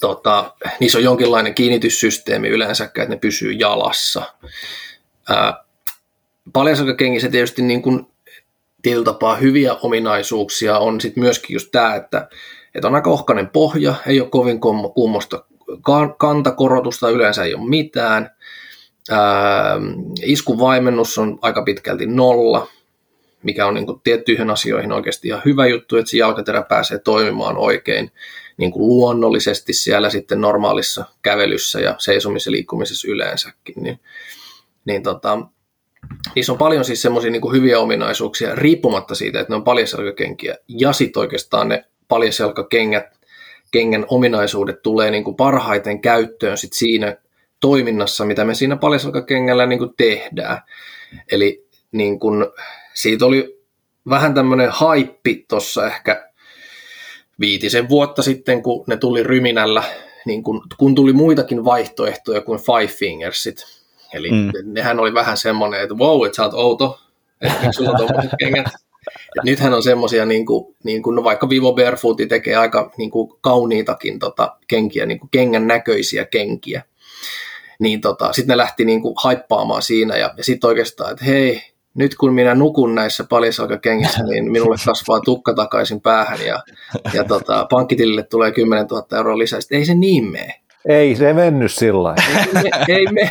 Tota, niissä on jonkinlainen kiinnityssysteemi yleensäkään, että ne pysyy jalassa. Ää, Paljasjalkakengissä tietysti niin kuin tietyllä tapaa hyviä ominaisuuksia on sitten myöskin just tämä, että, että on aika ohkainen pohja, ei ole kovin kummosta kantakorotusta, yleensä ei ole mitään. Ää, iskun vaimennus on aika pitkälti nolla, mikä on niin kuin tiettyihin asioihin oikeasti ihan hyvä juttu, että se jalkaterä pääsee toimimaan oikein niin kuin luonnollisesti siellä sitten normaalissa kävelyssä ja seisomisessa liikkumisessa yleensäkin. Niin, niin tota, niissä on paljon siis semmoisia niin hyviä ominaisuuksia riippumatta siitä, että ne on paljaselkakenkiä. Ja sitten oikeastaan ne paljaselkakengät, kengän ominaisuudet tulee niin kuin parhaiten käyttöön sit siinä toiminnassa, mitä me siinä paljaselkakengällä niin kuin tehdään. Eli niin kuin, siitä oli vähän tämmöinen haippi tuossa ehkä viitisen vuotta sitten, kun ne tuli ryminällä, niin kun, kun tuli muitakin vaihtoehtoja kuin Five Fingersit. Eli mm. nehän oli vähän semmoinen, että wow, että sä oot outo, että sulla on kengät. Et nythän on semmoisia, niin kuin, niin kuin, no vaikka Vivo Barefoot tekee aika niin kuin, kauniitakin tota, kenkiä, niin kuin kengän näköisiä kenkiä. Niin tota, sitten ne lähti niin kuin, haippaamaan siinä ja, ja sitten oikeastaan, että hei, nyt kun minä nukun näissä paljasalkakengissä, niin minulle kasvaa tukka takaisin päähän ja, ja tota, pankkitilille tulee 10 000 euroa lisää. Sitten ei se niin mene. Ei se mennyt sillä Ei, ei me.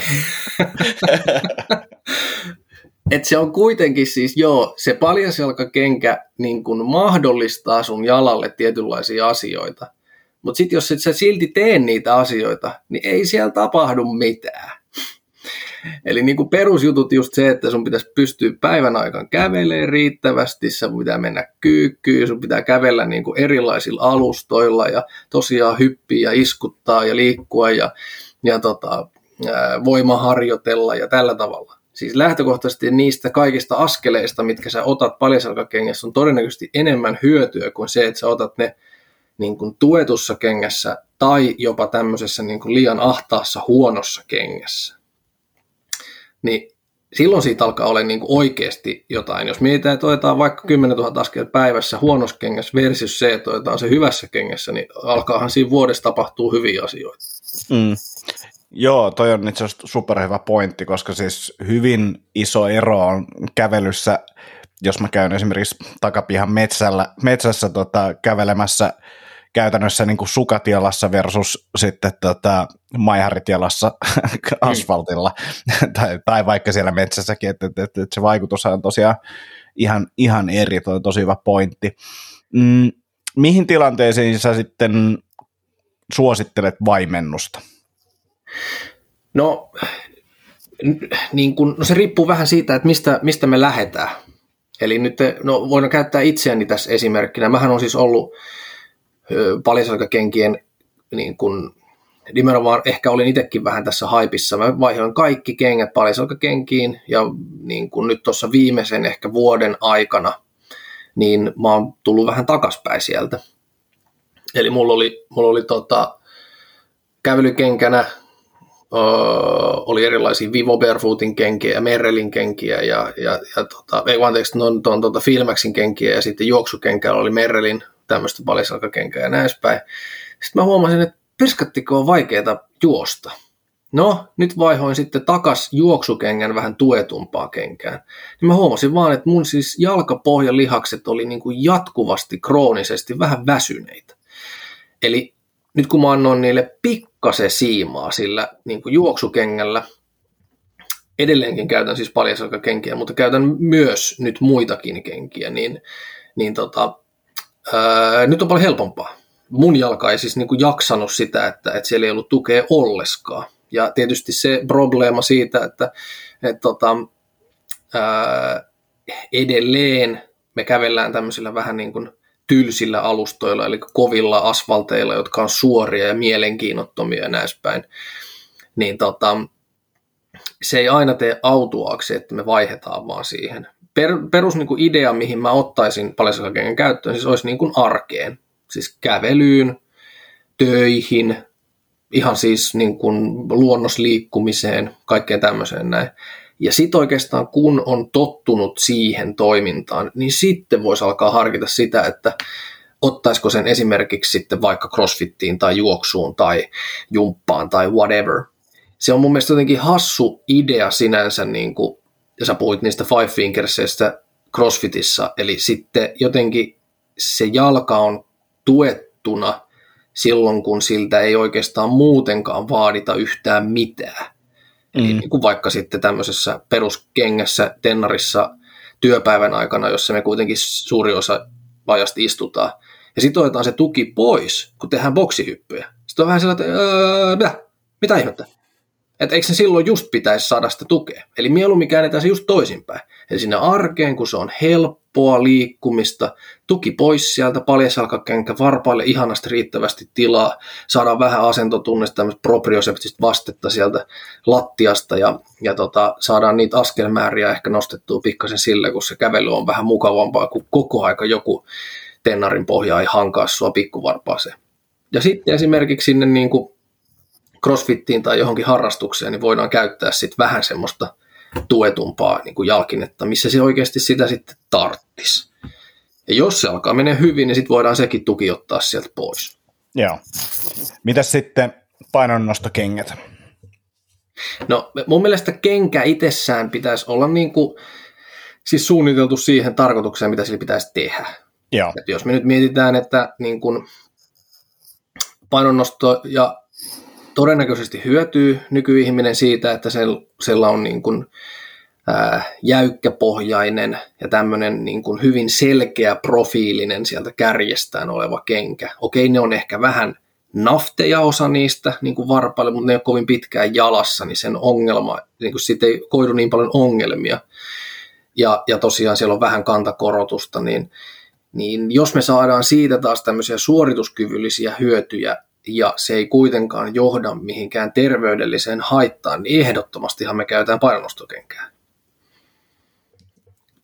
Et se on kuitenkin siis, joo, se paljasjalkakenkä niin kun mahdollistaa sun jalalle tietynlaisia asioita. Mutta sitten jos et sä silti tee niitä asioita, niin ei siellä tapahdu mitään. Eli niin kuin perusjutut just se, että sun pitäisi pystyä päivän aikaan kävelemään riittävästi, sun pitää mennä kyykkyyn, sun pitää kävellä niin kuin erilaisilla alustoilla ja tosiaan hyppiä ja iskuttaa ja liikkua ja, ja tota, voimaharjoitella ja tällä tavalla. Siis lähtökohtaisesti niistä kaikista askeleista, mitkä sä otat paljasalkakengässä, on todennäköisesti enemmän hyötyä kuin se, että sä otat ne niin kuin tuetussa kengässä tai jopa tämmöisessä niin kuin liian ahtaassa huonossa kengässä niin silloin siitä alkaa olla niin oikeasti jotain. Jos mietitään, että otetaan vaikka 10 000 askel päivässä huonossa kengässä versus se, että otetaan se hyvässä kengässä, niin alkaahan siinä vuodessa tapahtuu hyviä asioita. Mm. Joo, toi on itse asiassa superhyvä pointti, koska siis hyvin iso ero on kävelyssä, jos mä käyn esimerkiksi takapihan metsällä, metsässä tota, kävelemässä – käytännössä niin kuin sukatialassa versus sitten tota, maiharitialassa asfaltilla tai, tai vaikka siellä metsässäkin, että, että, että, että se vaikutus on tosiaan ihan, ihan eri, toi tosi hyvä pointti. Mm, mihin tilanteisiin sä sitten suosittelet vaimennusta? No, niin kun, no se riippuu vähän siitä, että mistä, mistä me lähdetään. Eli nyt no, voidaan käyttää itseäni tässä esimerkkinä. Mähän on siis ollut paljasalkakenkien niin kun, nimenomaan ehkä olin itsekin vähän tässä haipissa. Mä vaihoin kaikki kengät paljasalkakenkiin ja niin kun nyt tuossa viimeisen ehkä vuoden aikana, niin mä oon tullut vähän takaspäin sieltä. Eli mulla oli, mulla oli tota, kävelykenkänä öö, oli erilaisia Vivo Barefootin kenkiä ja Merrellin kenkiä ja, ja, ja tota, ei anteeksi, tuon, tuon tuota Filmaxin kenkiä ja sitten juoksukenkää oli Merrellin tämmöistä palisalkakenkää ja näin päin. Sitten mä huomasin, että pirskattiko on vaikeaa juosta. No, nyt vaihoin sitten takas juoksukengän vähän tuetumpaa kenkään. Niin mä huomasin vaan, että mun siis jalkapohjalihakset oli niin kuin jatkuvasti kroonisesti vähän väsyneitä. Eli nyt kun mä annoin niille pikkasen siimaa sillä niin kuin juoksukengällä, edelleenkin käytän siis paljasalkakenkiä, mutta käytän myös nyt muitakin kenkiä, niin, niin tota, ää, nyt on paljon helpompaa. Mun jalka ei siis niin kuin jaksanut sitä, että, että siellä ei ollut tukea olleskaan. Ja tietysti se probleema siitä, että, että tota, ää, edelleen me kävellään tämmöisillä vähän niin kuin tylsillä alustoilla, eli kovilla asfalteilla, jotka on suoria ja mielenkiinnottomia ja näin päin, niin tota, se ei aina tee autuaaksi, että me vaihdetaan vaan siihen. Per, perus niin kuin idea, mihin mä ottaisin paljasakengen käyttöön, siis olisi niin kuin arkeen, siis kävelyyn, töihin, ihan siis niin kuin luonnosliikkumiseen, kaikkeen tämmöiseen näin. Ja sitten oikeastaan kun on tottunut siihen toimintaan, niin sitten voisi alkaa harkita sitä, että ottaisiko sen esimerkiksi sitten vaikka crossfittiin tai juoksuun tai jumppaan tai whatever. Se on mun mielestä jotenkin hassu idea sinänsä, niin kuin, ja sä puhuit niistä five fingersistä crossfitissa, eli sitten jotenkin se jalka on tuettuna silloin, kun siltä ei oikeastaan muutenkaan vaadita yhtään mitään. Eli mm. niin kuin vaikka sitten tämmöisessä peruskengässä tennarissa työpäivän aikana, jossa me kuitenkin suuri osa vajasti istutaan. Ja sitten otetaan se tuki pois, kun tehdään boksihyppyjä. Sitten on vähän sellainen, että öö, mitä ihmettä? Että eikö se silloin just pitäisi saada sitä tukea? Eli mieluummin käännetään se just toisinpäin. Eli sinne arkeen, kun se on helppoa liikkumista, tuki pois sieltä, paljasalkakenkä, varpaille ihanasti riittävästi tilaa, saadaan vähän asentotunnista, tämmöistä proprioseptista vastetta sieltä lattiasta ja, ja tota, saadaan niitä askelmääriä ehkä nostettua pikkasen sille, kun se kävely on vähän mukavampaa, kun koko aika joku tennarin pohja ei hankaa sua pikkuvarpaaseen. Ja sitten esimerkiksi sinne niin kuin crossfittiin tai johonkin harrastukseen, niin voidaan käyttää sitten vähän semmoista tuetumpaa niin kuin jalkinetta, missä se oikeasti sitä sitten tarttis. Ja jos se alkaa mennä hyvin, niin sitten voidaan sekin tuki ottaa sieltä pois. Joo. Mitäs sitten painonnostokengät? No mun mielestä kenkä itsessään pitäisi olla niin kuin, siis suunniteltu siihen tarkoitukseen, mitä sillä pitäisi tehdä. Joo. Et jos me nyt mietitään, että niin kuin painonnosto ja todennäköisesti hyötyy nykyihminen siitä, että sella on niin kuin, ää, jäykkäpohjainen ja tämmöinen niin kuin hyvin selkeä profiilinen sieltä kärjestään oleva kenkä. Okei, ne on ehkä vähän nafteja osa niistä niin kuin varpaille, mutta ne ole kovin pitkään jalassa, niin sen ongelma, niin kuin siitä ei koidu niin paljon ongelmia. Ja, ja tosiaan siellä on vähän kantakorotusta, niin, niin jos me saadaan siitä taas tämmöisiä suorituskyvyllisiä hyötyjä, ja se ei kuitenkaan johda mihinkään terveydelliseen haittaan, niin ehdottomastihan me käytetään painonostokenkää.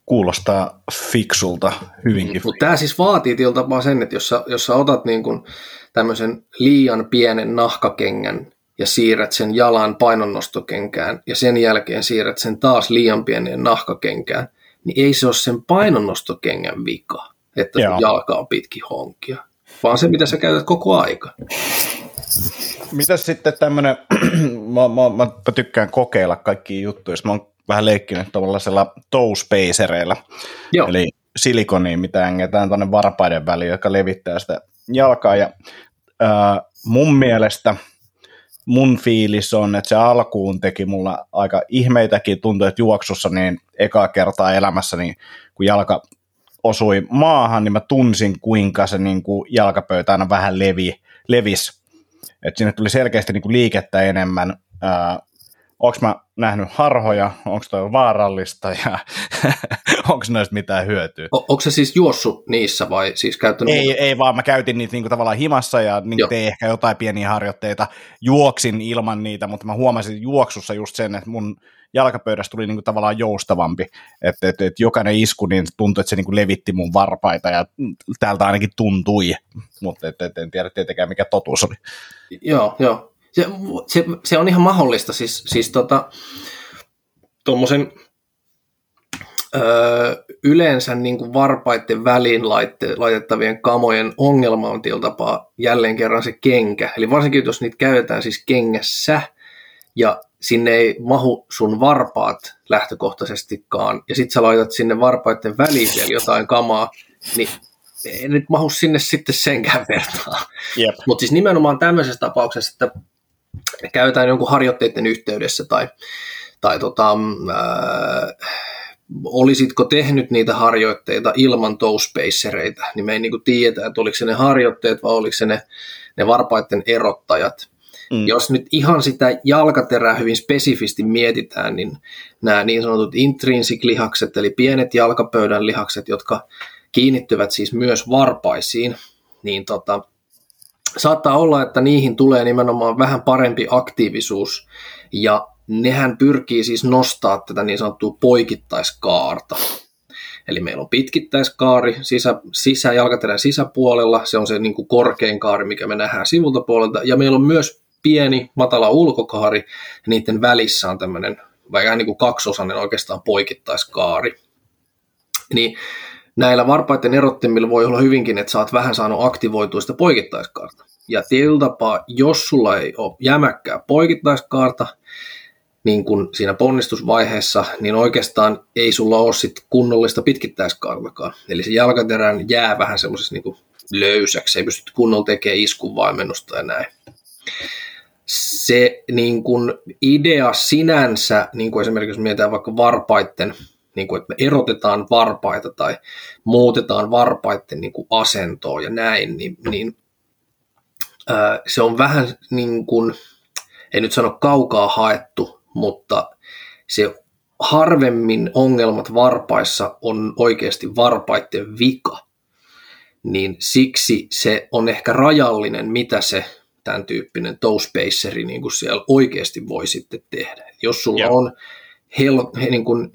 Kuulostaa fiksulta hyvinkin. Mutta tämä siis vaatii tietyllä tapaa sen, että jos sä, jos sä otat niin kun tämmöisen liian pienen nahkakengän ja siirrät sen jalan painonnostokenkään ja sen jälkeen siirrät sen taas liian pienen nahkakenkään, niin ei se ole sen painonnostokengän vika, että jalka on pitki honkia vaan se, mitä sä käytät koko aika. Mitäs sitten tämmöinen, mä, mä, mä, tykkään kokeilla kaikkia juttuja, mä oon vähän leikkinyt tuollaisella toe spacereilla, eli silikoniin, mitä ängetään tuonne varpaiden väliin, joka levittää sitä jalkaa. Ja ää, mun mielestä mun fiilis on, että se alkuun teki mulla aika ihmeitäkin, tuntui, että juoksussa niin ekaa kertaa elämässä, niin kun jalka osui maahan, niin mä tunsin, kuinka se niin kuin jalkapöytä aina vähän levi, levis. Että sinne tuli selkeästi niin kuin liikettä enemmän. Onko mä nähnyt harhoja, onko toi vaarallista ja onko näistä mitään hyötyä. O- onko se siis juossut niissä vai siis käyttänyt? Ei, ei vaan mä käytin niitä niinku tavallaan himassa ja niin tein ehkä jotain pieniä harjoitteita. Juoksin ilman niitä, mutta mä huomasin juoksussa just sen, että mun jalkapöydästä tuli niinku tavallaan joustavampi. Että et, et jokainen isku niin tuntui, että se niinku levitti mun varpaita ja täältä ainakin tuntui, mutta et, et, en tiedä tietenkään mikä totuus oli. Joo, joo. Se, se, se on ihan mahdollista. Siis, siis tota, tuommoisen öö, yleensä niin kuin varpaiden väliin laitte, laitettavien kamojen ongelma on tapaa jälleen kerran se kenkä. Eli varsinkin jos niitä käytetään siis kengässä ja sinne ei mahu sun varpaat lähtökohtaisestikaan, ja sit sä laitat sinne varpaiden väliin vielä jotain kamaa, niin ei nyt mahu sinne sitten senkään vertaa. Yep. Mutta siis nimenomaan tämmöisessä tapauksessa, että käytetään jonkun harjoitteiden yhteydessä tai, tai tota, äh, olisitko tehnyt niitä harjoitteita ilman toespacereita, niin me ei niin tiedetä, että oliko se ne harjoitteet vai oliko se ne, ne varpaiden erottajat. Mm. Jos nyt ihan sitä jalkaterää hyvin spesifisti mietitään, niin nämä niin sanotut intrinsic-lihakset, eli pienet jalkapöydän lihakset, jotka kiinnittyvät siis myös varpaisiin, niin tota, saattaa olla, että niihin tulee nimenomaan vähän parempi aktiivisuus, ja nehän pyrkii siis nostaa tätä niin sanottua poikittaiskaarta. Eli meillä on pitkittäiskaari sisä, sisä, jalkaterän sisäpuolella, se on se niin kuin korkein kaari, mikä me nähdään sivulta puolelta, ja meillä on myös pieni, matala ulkokaari, ja niiden välissä on tämmöinen vähän niin kuin kaksosainen oikeastaan poikittaiskaari. Niin näillä varpaiden erottimilla voi olla hyvinkin, että saat vähän saanut aktivoitua sitä poikittaiskaarta. Ja tietyllä tapaa, jos sulla ei ole jämäkkää poikittaiskaarta, niin kuin siinä ponnistusvaiheessa, niin oikeastaan ei sulla ole sit kunnollista pitkittäiskaartakaan. Eli se jalkaterän jää vähän semmoisessa niin löysäksi, ei pysty kunnolla tekemään iskun vaimennusta ja näin. Se niin kuin idea sinänsä, niin kuin esimerkiksi mietitään vaikka varpaitten, niin kuin, että me erotetaan varpaita tai muutetaan varpaitten niin kuin asentoa ja näin, niin, niin ää, se on vähän niin kuin, en nyt sano kaukaa haettu, mutta se harvemmin ongelmat varpaissa on oikeasti varpaiden vika, niin siksi se on ehkä rajallinen, mitä se tämän tyyppinen toe spaceri niin kuin siellä oikeasti voi sitten tehdä. Jos sulla Joo. on hel, he, niin kuin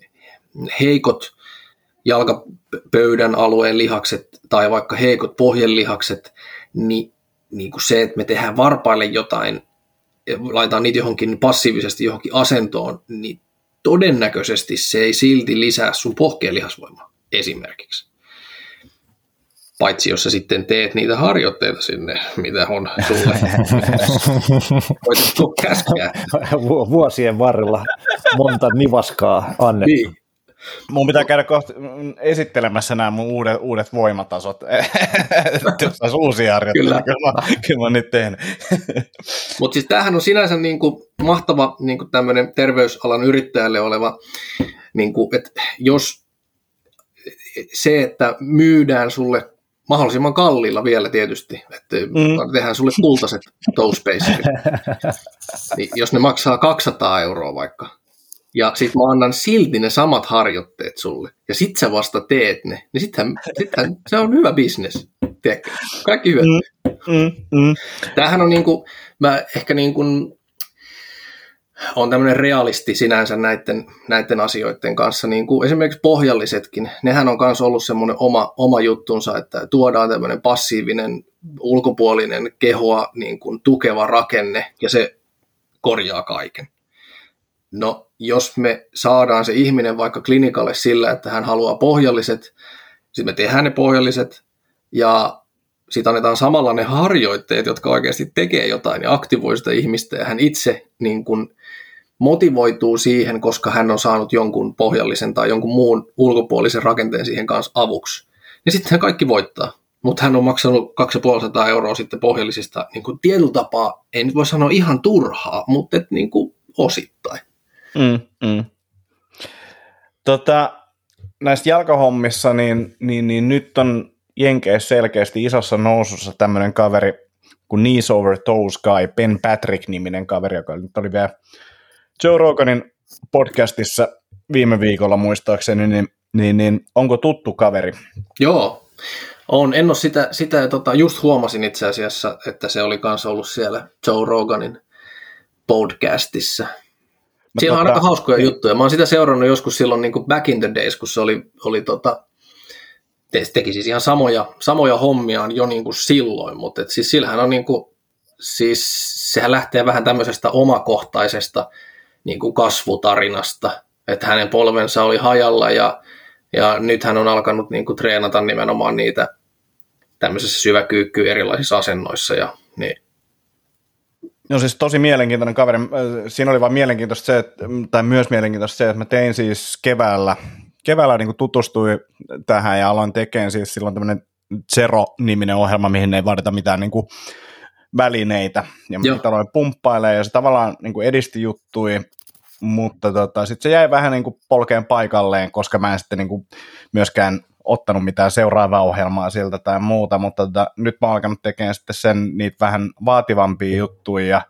heikot jalkapöydän alueen lihakset tai vaikka heikot pohjelihakset, niin, niin kuin se, että me tehdään varpaille jotain laitetaan niitä johonkin passiivisesti johonkin asentoon, niin todennäköisesti se ei silti lisää sun pohkeen lihasvoimaa esimerkiksi. Paitsi jos sä sitten teet niitä harjoitteita sinne, mitä on sulle voitettu käskeä. Vuosien varrella monta nivaskaa annettu. Niin. Mun pitää käydä kohta esittelemässä nämä mun uudet, uudet voimatasot. Jos olisi uusia harjoitteita, kyllä. Kyllä, kyllä mä nyt teen. Mutta siis tämähän on sinänsä niin kuin mahtava niin kuin tämmöinen terveysalan yrittäjälle oleva, niin kuin, että jos se, että myydään sulle mahdollisimman kalliilla vielä tietysti, että mm. tehdään sulle kultaiset toe niin jos ne maksaa 200 euroa vaikka, ja sit mä annan silti ne samat harjoitteet sulle, ja sit sä vasta teet ne, niin sittenhän, sittenhän se on hyvä bisnes, tiedätkö? Kaikki hyvät. Mm, mm, mm. Tämähän on niinku, mä ehkä niin kuin on tämmöinen realisti sinänsä näiden, näiden asioiden kanssa, niin kuin esimerkiksi pohjallisetkin, nehän on myös ollut semmoinen oma, oma juttunsa, että tuodaan tämmöinen passiivinen ulkopuolinen kehoa niin kuin tukeva rakenne, ja se korjaa kaiken. No, jos me saadaan se ihminen vaikka klinikalle sillä, että hän haluaa pohjalliset, sitten me tehdään ne pohjalliset ja sitten annetaan samalla ne harjoitteet, jotka oikeasti tekee jotain ja aktivoi sitä ihmistä ja hän itse niin kuin motivoituu siihen, koska hän on saanut jonkun pohjallisen tai jonkun muun ulkopuolisen rakenteen siihen kanssa avuksi. Ja sitten kaikki voittaa. mutta hän on maksanut 2500 euroa sitten pohjallisista niin kuin tietyllä tapaa, ei nyt voi sanoa ihan turhaa, mutta et, niin kuin osittain. Mm, mm. Tota, näistä jalkahommissa, niin, niin, niin nyt on Jenkeissä selkeästi isossa nousussa tämmöinen kaveri kuin Knees Over Toes Guy, Ben Patrick-niminen kaveri, joka nyt oli vielä Joe Roganin podcastissa viime viikolla muistaakseni, niin, niin, niin onko tuttu kaveri? Joo, on. En ole sitä, sitä tota, just huomasin itse asiassa, että se oli kanssa ollut siellä Joe Roganin podcastissa. Siellä tota, on aika hauskoja juttuja. Mä oon sitä seurannut joskus silloin niin kuin back in the days, kun se oli, oli tota, te, teki siis ihan samoja, samoja hommiaan jo niin kuin silloin, mutta et siis sillähän on niin kuin, siis sehän lähtee vähän tämmöisestä omakohtaisesta niin kuin kasvutarinasta, että hänen polvensa oli hajalla ja, ja nyt hän on alkanut niin kuin treenata nimenomaan niitä tämmöisessä syväkyykkyy erilaisissa asennoissa ja niin No siis tosi mielenkiintoinen kaveri. Siinä oli vaan mielenkiintoista se, että, tai myös mielenkiintoista se, että mä tein siis keväällä, keväällä niin tutustuin tähän ja aloin tekemään siis silloin tämmöinen Zero-niminen ohjelma, mihin ei vaadita mitään niin kuin välineitä. Ja mä aloin pumppailemaan ja se tavallaan niin kuin edisti juttui, mutta tota, sitten se jäi vähän niin kuin polkeen paikalleen, koska mä en sitten niin kuin myöskään ottanut mitään seuraavaa ohjelmaa siltä tai muuta, mutta tota, nyt mä oon alkanut tekemään sitten sen niitä vähän vaativampia juttuja ja,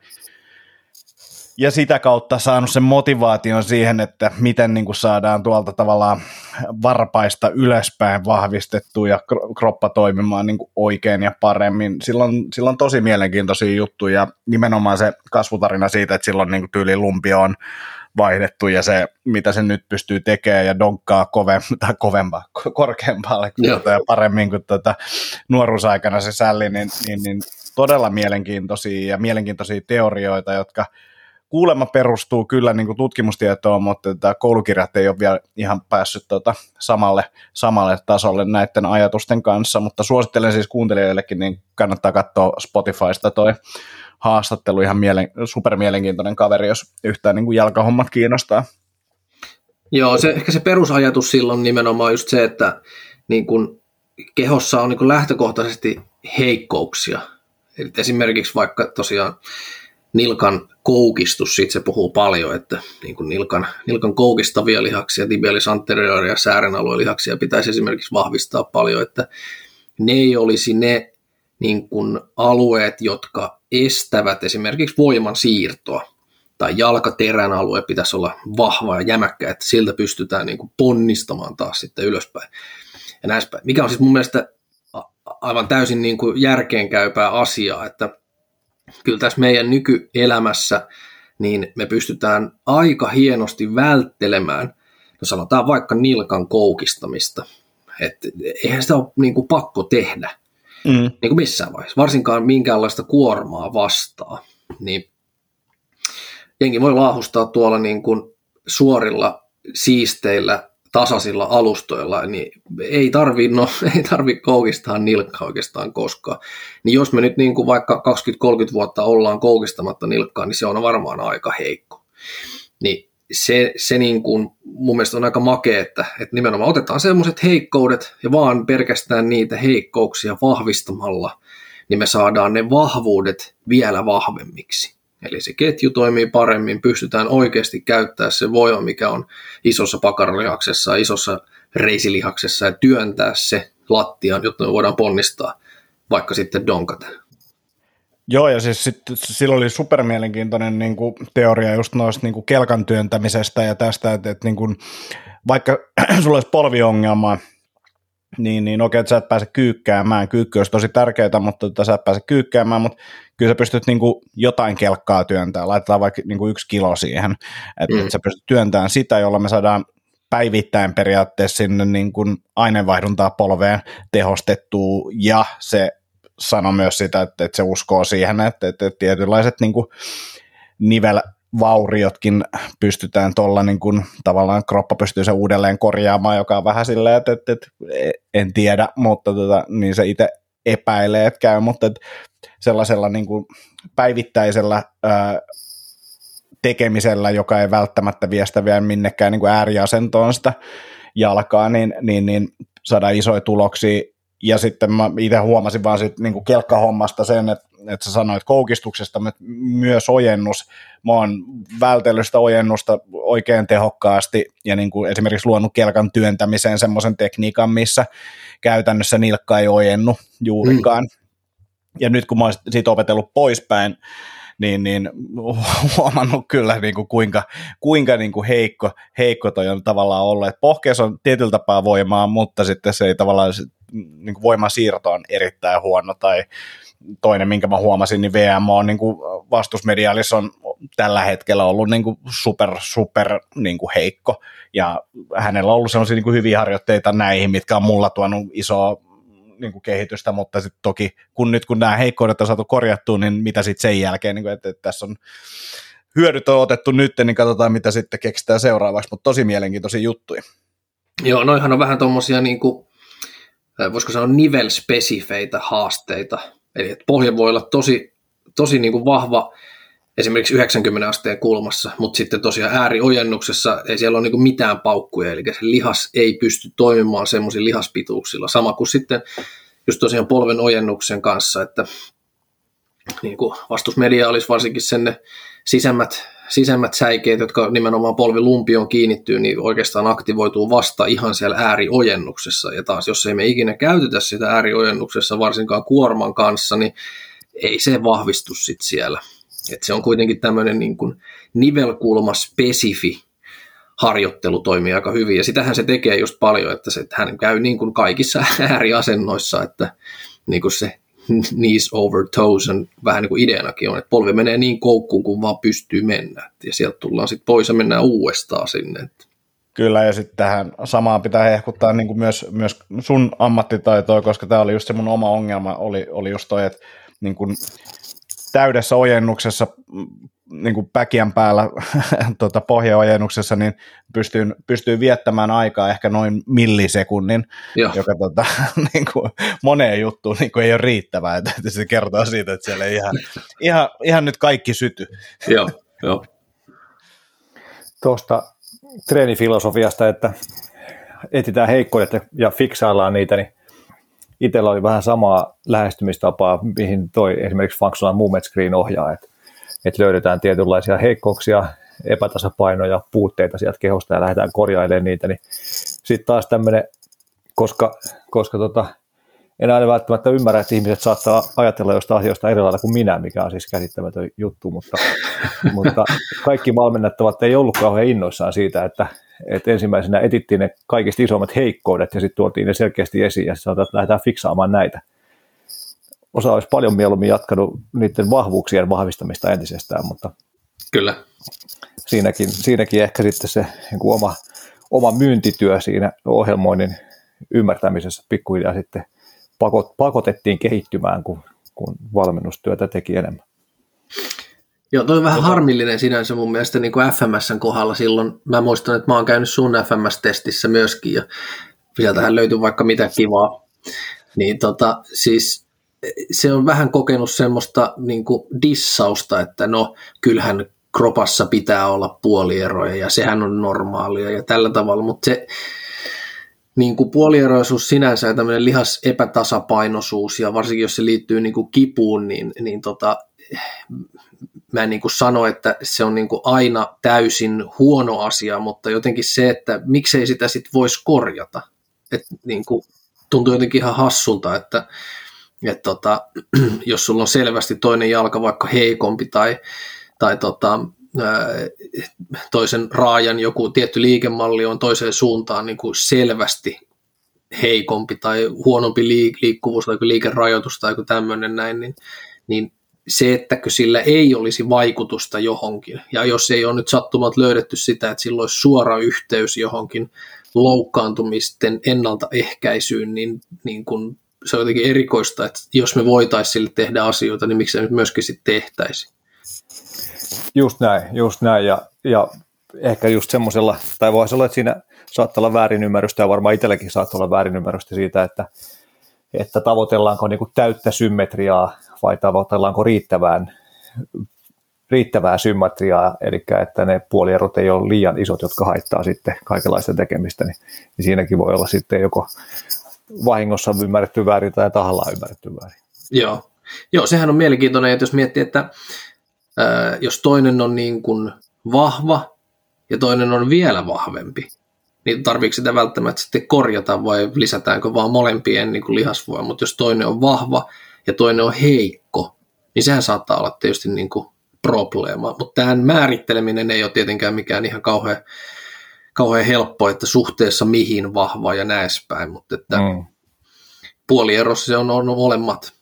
ja sitä kautta saanut sen motivaation siihen, että miten niin kuin saadaan tuolta tavallaan varpaista ylöspäin vahvistettua ja kroppa toimimaan niin kuin oikein ja paremmin. Silloin, silloin tosi mielenkiintoisia juttuja ja nimenomaan se kasvutarina siitä, että silloin niin kuin tyyli lumpi on vaihdettu ja se, mitä se nyt pystyy tekemään ja donkkaa kove, tai kovempaa, korkeampaalle ja paremmin kuin tuota, nuoruusaikana se sälli, niin, niin, niin todella mielenkiintoisia ja mielenkiintoisia teorioita, jotka kuulemma perustuu kyllä niin kuin tutkimustietoon, mutta tämä koulukirjat ei ole vielä ihan päässyt tuota samalle, samalle tasolle näiden ajatusten kanssa, mutta suosittelen siis kuuntelijoillekin, niin kannattaa katsoa Spotifysta toi haastattelu, ihan mielen, mielenkiintoinen kaveri, jos yhtään niin kuin jalkahommat kiinnostaa. Joo, se, ehkä se perusajatus silloin nimenomaan just se, että niin kuin kehossa on niin kuin lähtökohtaisesti heikkouksia. Eli esimerkiksi vaikka tosiaan nilkan koukistus, siitä se puhuu paljon, että niin kuin nilkan, nilkan koukistavia lihaksia, tibialis anterioria ja säären alueen lihaksia pitäisi esimerkiksi vahvistaa paljon, että ne ei olisi ne niin kuin alueet, jotka estävät esimerkiksi voiman siirtoa. Tai jalkaterän alue pitäisi olla vahva ja jämäkkä, että siltä pystytään niin kuin ponnistamaan taas sitten ylöspäin. Ja näispäin. Mikä on siis mun mielestä aivan täysin niin kuin järkeenkäypää asiaa, että kyllä tässä meidän nykyelämässä niin me pystytään aika hienosti välttelemään, no sanotaan vaikka nilkan koukistamista. että eihän sitä ole niin kuin pakko tehdä mm. niin kuin missään vaiheessa, varsinkaan minkäänlaista kuormaa vastaa, niin jengi voi laahustaa tuolla niin kuin suorilla, siisteillä, tasaisilla alustoilla, niin ei tarvi, no, ei tarvi koukistaa nilkkaa oikeastaan koskaan. Niin jos me nyt niin kuin vaikka 20-30 vuotta ollaan koukistamatta nilkkaa, niin se on varmaan aika heikko. Niin se, se niin kuin mun mielestä on aika makea, että, että nimenomaan otetaan semmoiset heikkoudet ja vaan pelkästään niitä heikkouksia vahvistamalla, niin me saadaan ne vahvuudet vielä vahvemmiksi. Eli se ketju toimii paremmin, pystytään oikeasti käyttämään se voima, mikä on isossa pakaralihaksessa, isossa reisilihaksessa ja työntää se lattiaan, jotta me voidaan ponnistaa vaikka sitten donkata. Joo, ja siis sit, sillä oli supermielenkiintoinen niin kuin, teoria just noista niin kuin, kelkan työntämisestä ja tästä, että, että niin kuin, vaikka sulla olisi polviongelma, niin, niin okei, että sä et pääse kyykkäämään, kyykky olisi tosi tärkeää, mutta että sä et pääse kyykkäämään, mutta kyllä sä pystyt niin kuin, jotain kelkkaa työntämään, laitetaan vaikka niin kuin, yksi kilo siihen, että, mm. että sä pystyt työntämään sitä, jolla me saadaan päivittäin periaatteessa sinne niin kuin aineenvaihduntaa polveen tehostettua ja se sanoi myös sitä, että, että se uskoo siihen, että, että, tietynlaiset niin kuin nivelvauriotkin pystytään tuolla niin kuin, tavallaan kroppa pystyy se uudelleen korjaamaan, joka on vähän silleen, että, että, että en tiedä, mutta tota, niin se itse epäilee, että käy, mutta että sellaisella niin kuin päivittäisellä ää, tekemisellä, joka ei välttämättä viestä vielä minnekään niin kuin ääriasentoon sitä jalkaa, niin, niin, niin saadaan isoja tuloksia ja sitten mä itse huomasin vaan siitä niin kelkkahommasta sen, että, että sä sanoit koukistuksesta, mutta myös ojennus. Mä oon vältellyt sitä ojennusta oikein tehokkaasti ja niin kuin esimerkiksi luonut kelkan työntämiseen semmoisen tekniikan, missä käytännössä nilkka ei ojennu juurikaan. Mm. Ja nyt kun mä oon siitä opetellut poispäin, niin, niin huomannut kyllä niin kuin kuinka, kuinka niin kuin heikko, heikko toi on tavallaan ollut. Et pohkeessa on tietyllä tapaa voimaa, mutta sitten se ei tavallaan niin kuin voimasiirto on erittäin huono tai toinen, minkä mä huomasin, niin VM on niin kuin vastusmediaalissa on tällä hetkellä ollut niin kuin super, super niin kuin heikko, ja hänellä on ollut sellaisia niin kuin hyviä harjoitteita näihin, mitkä on mulla tuonut isoa niin kuin kehitystä, mutta sitten toki kun nyt kun nämä heikkoudet on saatu korjattua, niin mitä sitten sen jälkeen, niin kuin, että, että tässä on hyödyt on otettu nyt, niin katsotaan mitä sitten keksitään seuraavaksi, mutta tosi mielenkiintoisia juttuja. Joo, noihan on vähän tuommoisia niin kuin, voisiko sanoa nivelspesifeitä haasteita, eli että pohja voi olla tosi, tosi niin kuin vahva esimerkiksi 90 asteen kulmassa, mutta sitten tosiaan ääriojennuksessa ei siellä ole niin mitään paukkuja, eli se lihas ei pysty toimimaan semmoisilla lihaspituuksilla, sama kuin sitten just tosiaan polven ojennuksen kanssa, että niin kuin vastusmedia olisi varsinkin sen ne sisämmät, sisämmät säikeet, jotka nimenomaan polvilumpioon kiinnittyy, niin oikeastaan aktivoituu vasta ihan siellä ääriojennuksessa. Ja taas, jos ei me ikinä käytetä sitä ääriojennuksessa, varsinkaan kuorman kanssa, niin ei se vahvistu sitten siellä. Et se on kuitenkin tämmöinen niin nivelkulma spesifi harjoittelu toimii aika hyvin, ja sitähän se tekee just paljon, että, se, että hän käy niin kuin kaikissa ääriasennoissa, että niin kuin se knees over toes vähän niin kuin ideanakin on, että polvi menee niin koukkuun kuin vaan pystyy mennä, ja sieltä tullaan sitten pois ja mennään uudestaan sinne. Kyllä, ja sitten tähän samaan pitää hehkuttaa niin kuin myös, myös sun ammattitaitoa, koska tämä oli just se mun oma ongelma, oli, oli just toi, että niin kuin täydessä ojennuksessa mm, niin kuin päkiän päällä tota, pohjaojennuksessa, niin pystyy, pystyy viettämään aikaa ehkä noin millisekunnin, Joo. joka tota, niin kuin moneen juttuun niin kuin ei ole riittävää. Että se kertoo siitä, että siellä ei ihan, ihan, ihan nyt kaikki syty. Joo, jo. Tuosta treenifilosofiasta, että etsitään heikkoudet ja fiksaillaan niitä, niin itsellä oli vähän samaa lähestymistapaa, mihin toi esimerkiksi Functional Movement Screen ohjaa, että, että löydetään tietynlaisia heikkouksia, epätasapainoja, puutteita sieltä kehosta ja lähdetään korjailemaan niitä, niin sitten taas tämmöinen, koska, koska tota, en aina välttämättä ymmärrä, että ihmiset saattaa ajatella jostain asioista eri lailla kuin minä, mikä on siis käsittämätön juttu, mutta, mutta kaikki valmennettavat ei ollut kauhean innoissaan siitä, että, että ensimmäisenä etittiin ne kaikista isommat heikkoudet ja sitten tuotiin ne selkeästi esiin ja sanotaan, että lähdetään fiksaamaan näitä. Osa olisi paljon mieluummin jatkanut niiden vahvuuksien vahvistamista entisestään, mutta Kyllä. Siinäkin, siinäkin ehkä sitten se niin kuin oma, oma myyntityö siinä ohjelmoinnin ymmärtämisessä pikkuhiljaa sitten pakot, pakotettiin kehittymään, kun, kun valmennustyötä teki enemmän. Joo, toi on vähän tota... harmillinen sinänsä mun mielestä niin kuin FMSn kohdalla silloin. Mä muistan, että mä oon käynyt sun FMS-testissä myöskin ja sieltähän löytyy vaikka mitä kivaa. Niin tota, siis se on vähän kokenut semmoista niin kuin dissausta, että no kyllähän kropassa pitää olla puolieroja ja sehän on normaalia ja tällä tavalla, mutta se niin kuin puolieroisuus sinänsä ja tämmöinen lihas epätasapainoisuus ja varsinkin jos se liittyy niin kuin kipuun, niin, niin tota, mä en niin kuin sano, että se on niin kuin aina täysin huono asia, mutta jotenkin se, että miksei sitä sitten voisi korjata. Et niin kuin, tuntuu jotenkin ihan hassulta, että et tota, jos sulla on selvästi toinen jalka vaikka heikompi tai, tai tota, toisen raajan joku tietty liikemalli on toiseen suuntaan niin kuin selvästi heikompi tai huonompi liikkuvuus tai liikerajoitus tai joku tämmöinen näin, niin, niin se, että sillä ei olisi vaikutusta johonkin, ja jos ei ole nyt sattumat löydetty sitä, että sillä olisi suora yhteys johonkin loukkaantumisten ennaltaehkäisyyn, niin, niin kun se on jotenkin erikoista, että jos me voitaisiin sille tehdä asioita, niin miksi se nyt myöskin sitten tehtäisi. Just näin, just näin, ja, ja ehkä just semmoisella, tai voisi olla, että siinä saattaa olla väärinymmärrystä, ja varmaan itselläkin saattaa olla väärinymmärrystä siitä, että, että tavoitellaanko niin kuin täyttä symmetriaa vai tavoitellaanko riittävään, riittävää symmetriaa, eli että ne puolierot ei ole liian isot, jotka haittaa sitten kaikenlaista tekemistä, niin, niin siinäkin voi olla sitten joko vahingossa ymmärretty väärin tai tahallaan ymmärretty väärin. Joo. Joo, sehän on mielenkiintoinen, että jos miettii, että ää, jos toinen on niin kuin vahva ja toinen on vielä vahvempi, niin tarviiko sitä välttämättä sitten korjata vai lisätäänkö vaan molempien niin lihasvoima, mutta jos toinen on vahva ja toinen on heikko, niin sehän saattaa olla tietysti niin kuin probleema, mutta tämän määritteleminen ei ole tietenkään mikään ihan kauhean, kauhean helppo, että suhteessa mihin vahva ja näespäin, mutta että mm. puolierossa se on, on molemmat.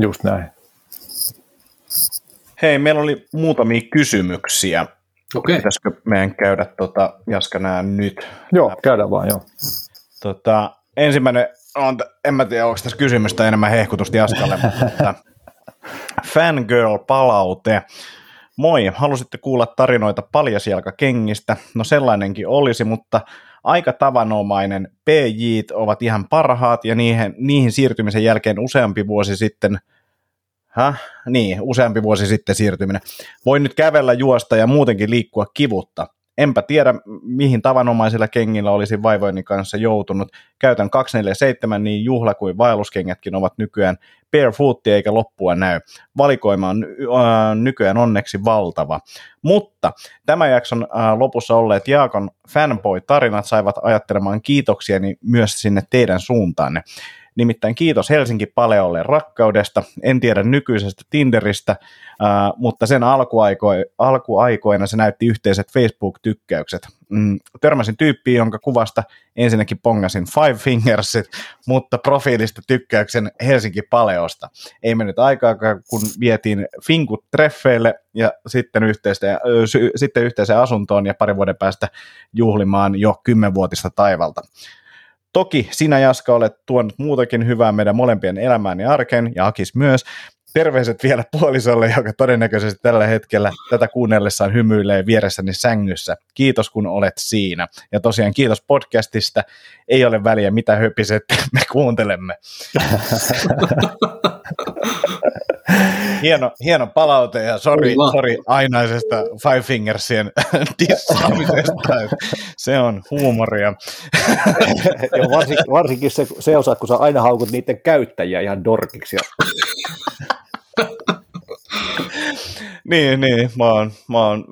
Just näin. Hei, meillä oli muutamia kysymyksiä. Okei. Pitäisikö meidän käydä tota, Jaska nää nyt? Joo, käydään vaan, joo. Tota, ensimmäinen on, en mä tiedä, onko tässä kysymystä enemmän hehkutusta Jaskalle, mutta fangirl-palaute. Moi, halusitte kuulla tarinoita paljasjalkakengistä? No sellainenkin olisi, mutta aika tavanomainen. PJ ovat ihan parhaat ja niihin, niihin siirtymisen jälkeen useampi vuosi sitten – Häh? Niin, useampi vuosi sitten siirtyminen. Voin nyt kävellä, juosta ja muutenkin liikkua kivutta. Enpä tiedä, mihin tavanomaisilla kengillä olisi vaivoini kanssa joutunut. Käytän 247, niin juhla- kuin vaelluskengätkin ovat nykyään barefoot eikä loppua näy. Valikoima on äh, nykyään onneksi valtava. Mutta tämän jakson äh, lopussa olleet Jaakon fanboy-tarinat saivat ajattelemaan kiitoksiani myös sinne teidän suuntaanne. Nimittäin kiitos Helsinki Paleolle rakkaudesta. En tiedä nykyisestä Tinderistä, äh, mutta sen alkuaiko- alkuaikoina se näytti yhteiset Facebook-tykkäykset. Mm, törmäsin tyyppiin, jonka kuvasta ensinnäkin pongasin Five Fingersit, mutta profiilista tykkäyksen Helsinki Paleosta. Ei mennyt aikaa, kun vietiin Finkut treffeille ja sitten, yhteistä, sy- sitten yhteiseen asuntoon ja pari vuoden päästä juhlimaan jo kymmenvuotista taivalta. Toki sinä Jaska olet tuonut muutakin hyvää meidän molempien elämään ja arkeen, ja Akis myös. Terveiset vielä puolisolle, joka todennäköisesti tällä hetkellä tätä kuunnellessaan hymyilee vieressäni sängyssä. Kiitos kun olet siinä. Ja tosiaan kiitos podcastista. Ei ole väliä mitä höpiset me kuuntelemme. hieno, hieno palaute ja sori, sori ainaisesta Five Fingersien dissaamisesta. Se on huumoria. Joo, varsinkin, varsinkin se, se osa, kun sä aina haukut niiden käyttäjiä ihan dorkiksi. Niin, niin, mä oon, mä oon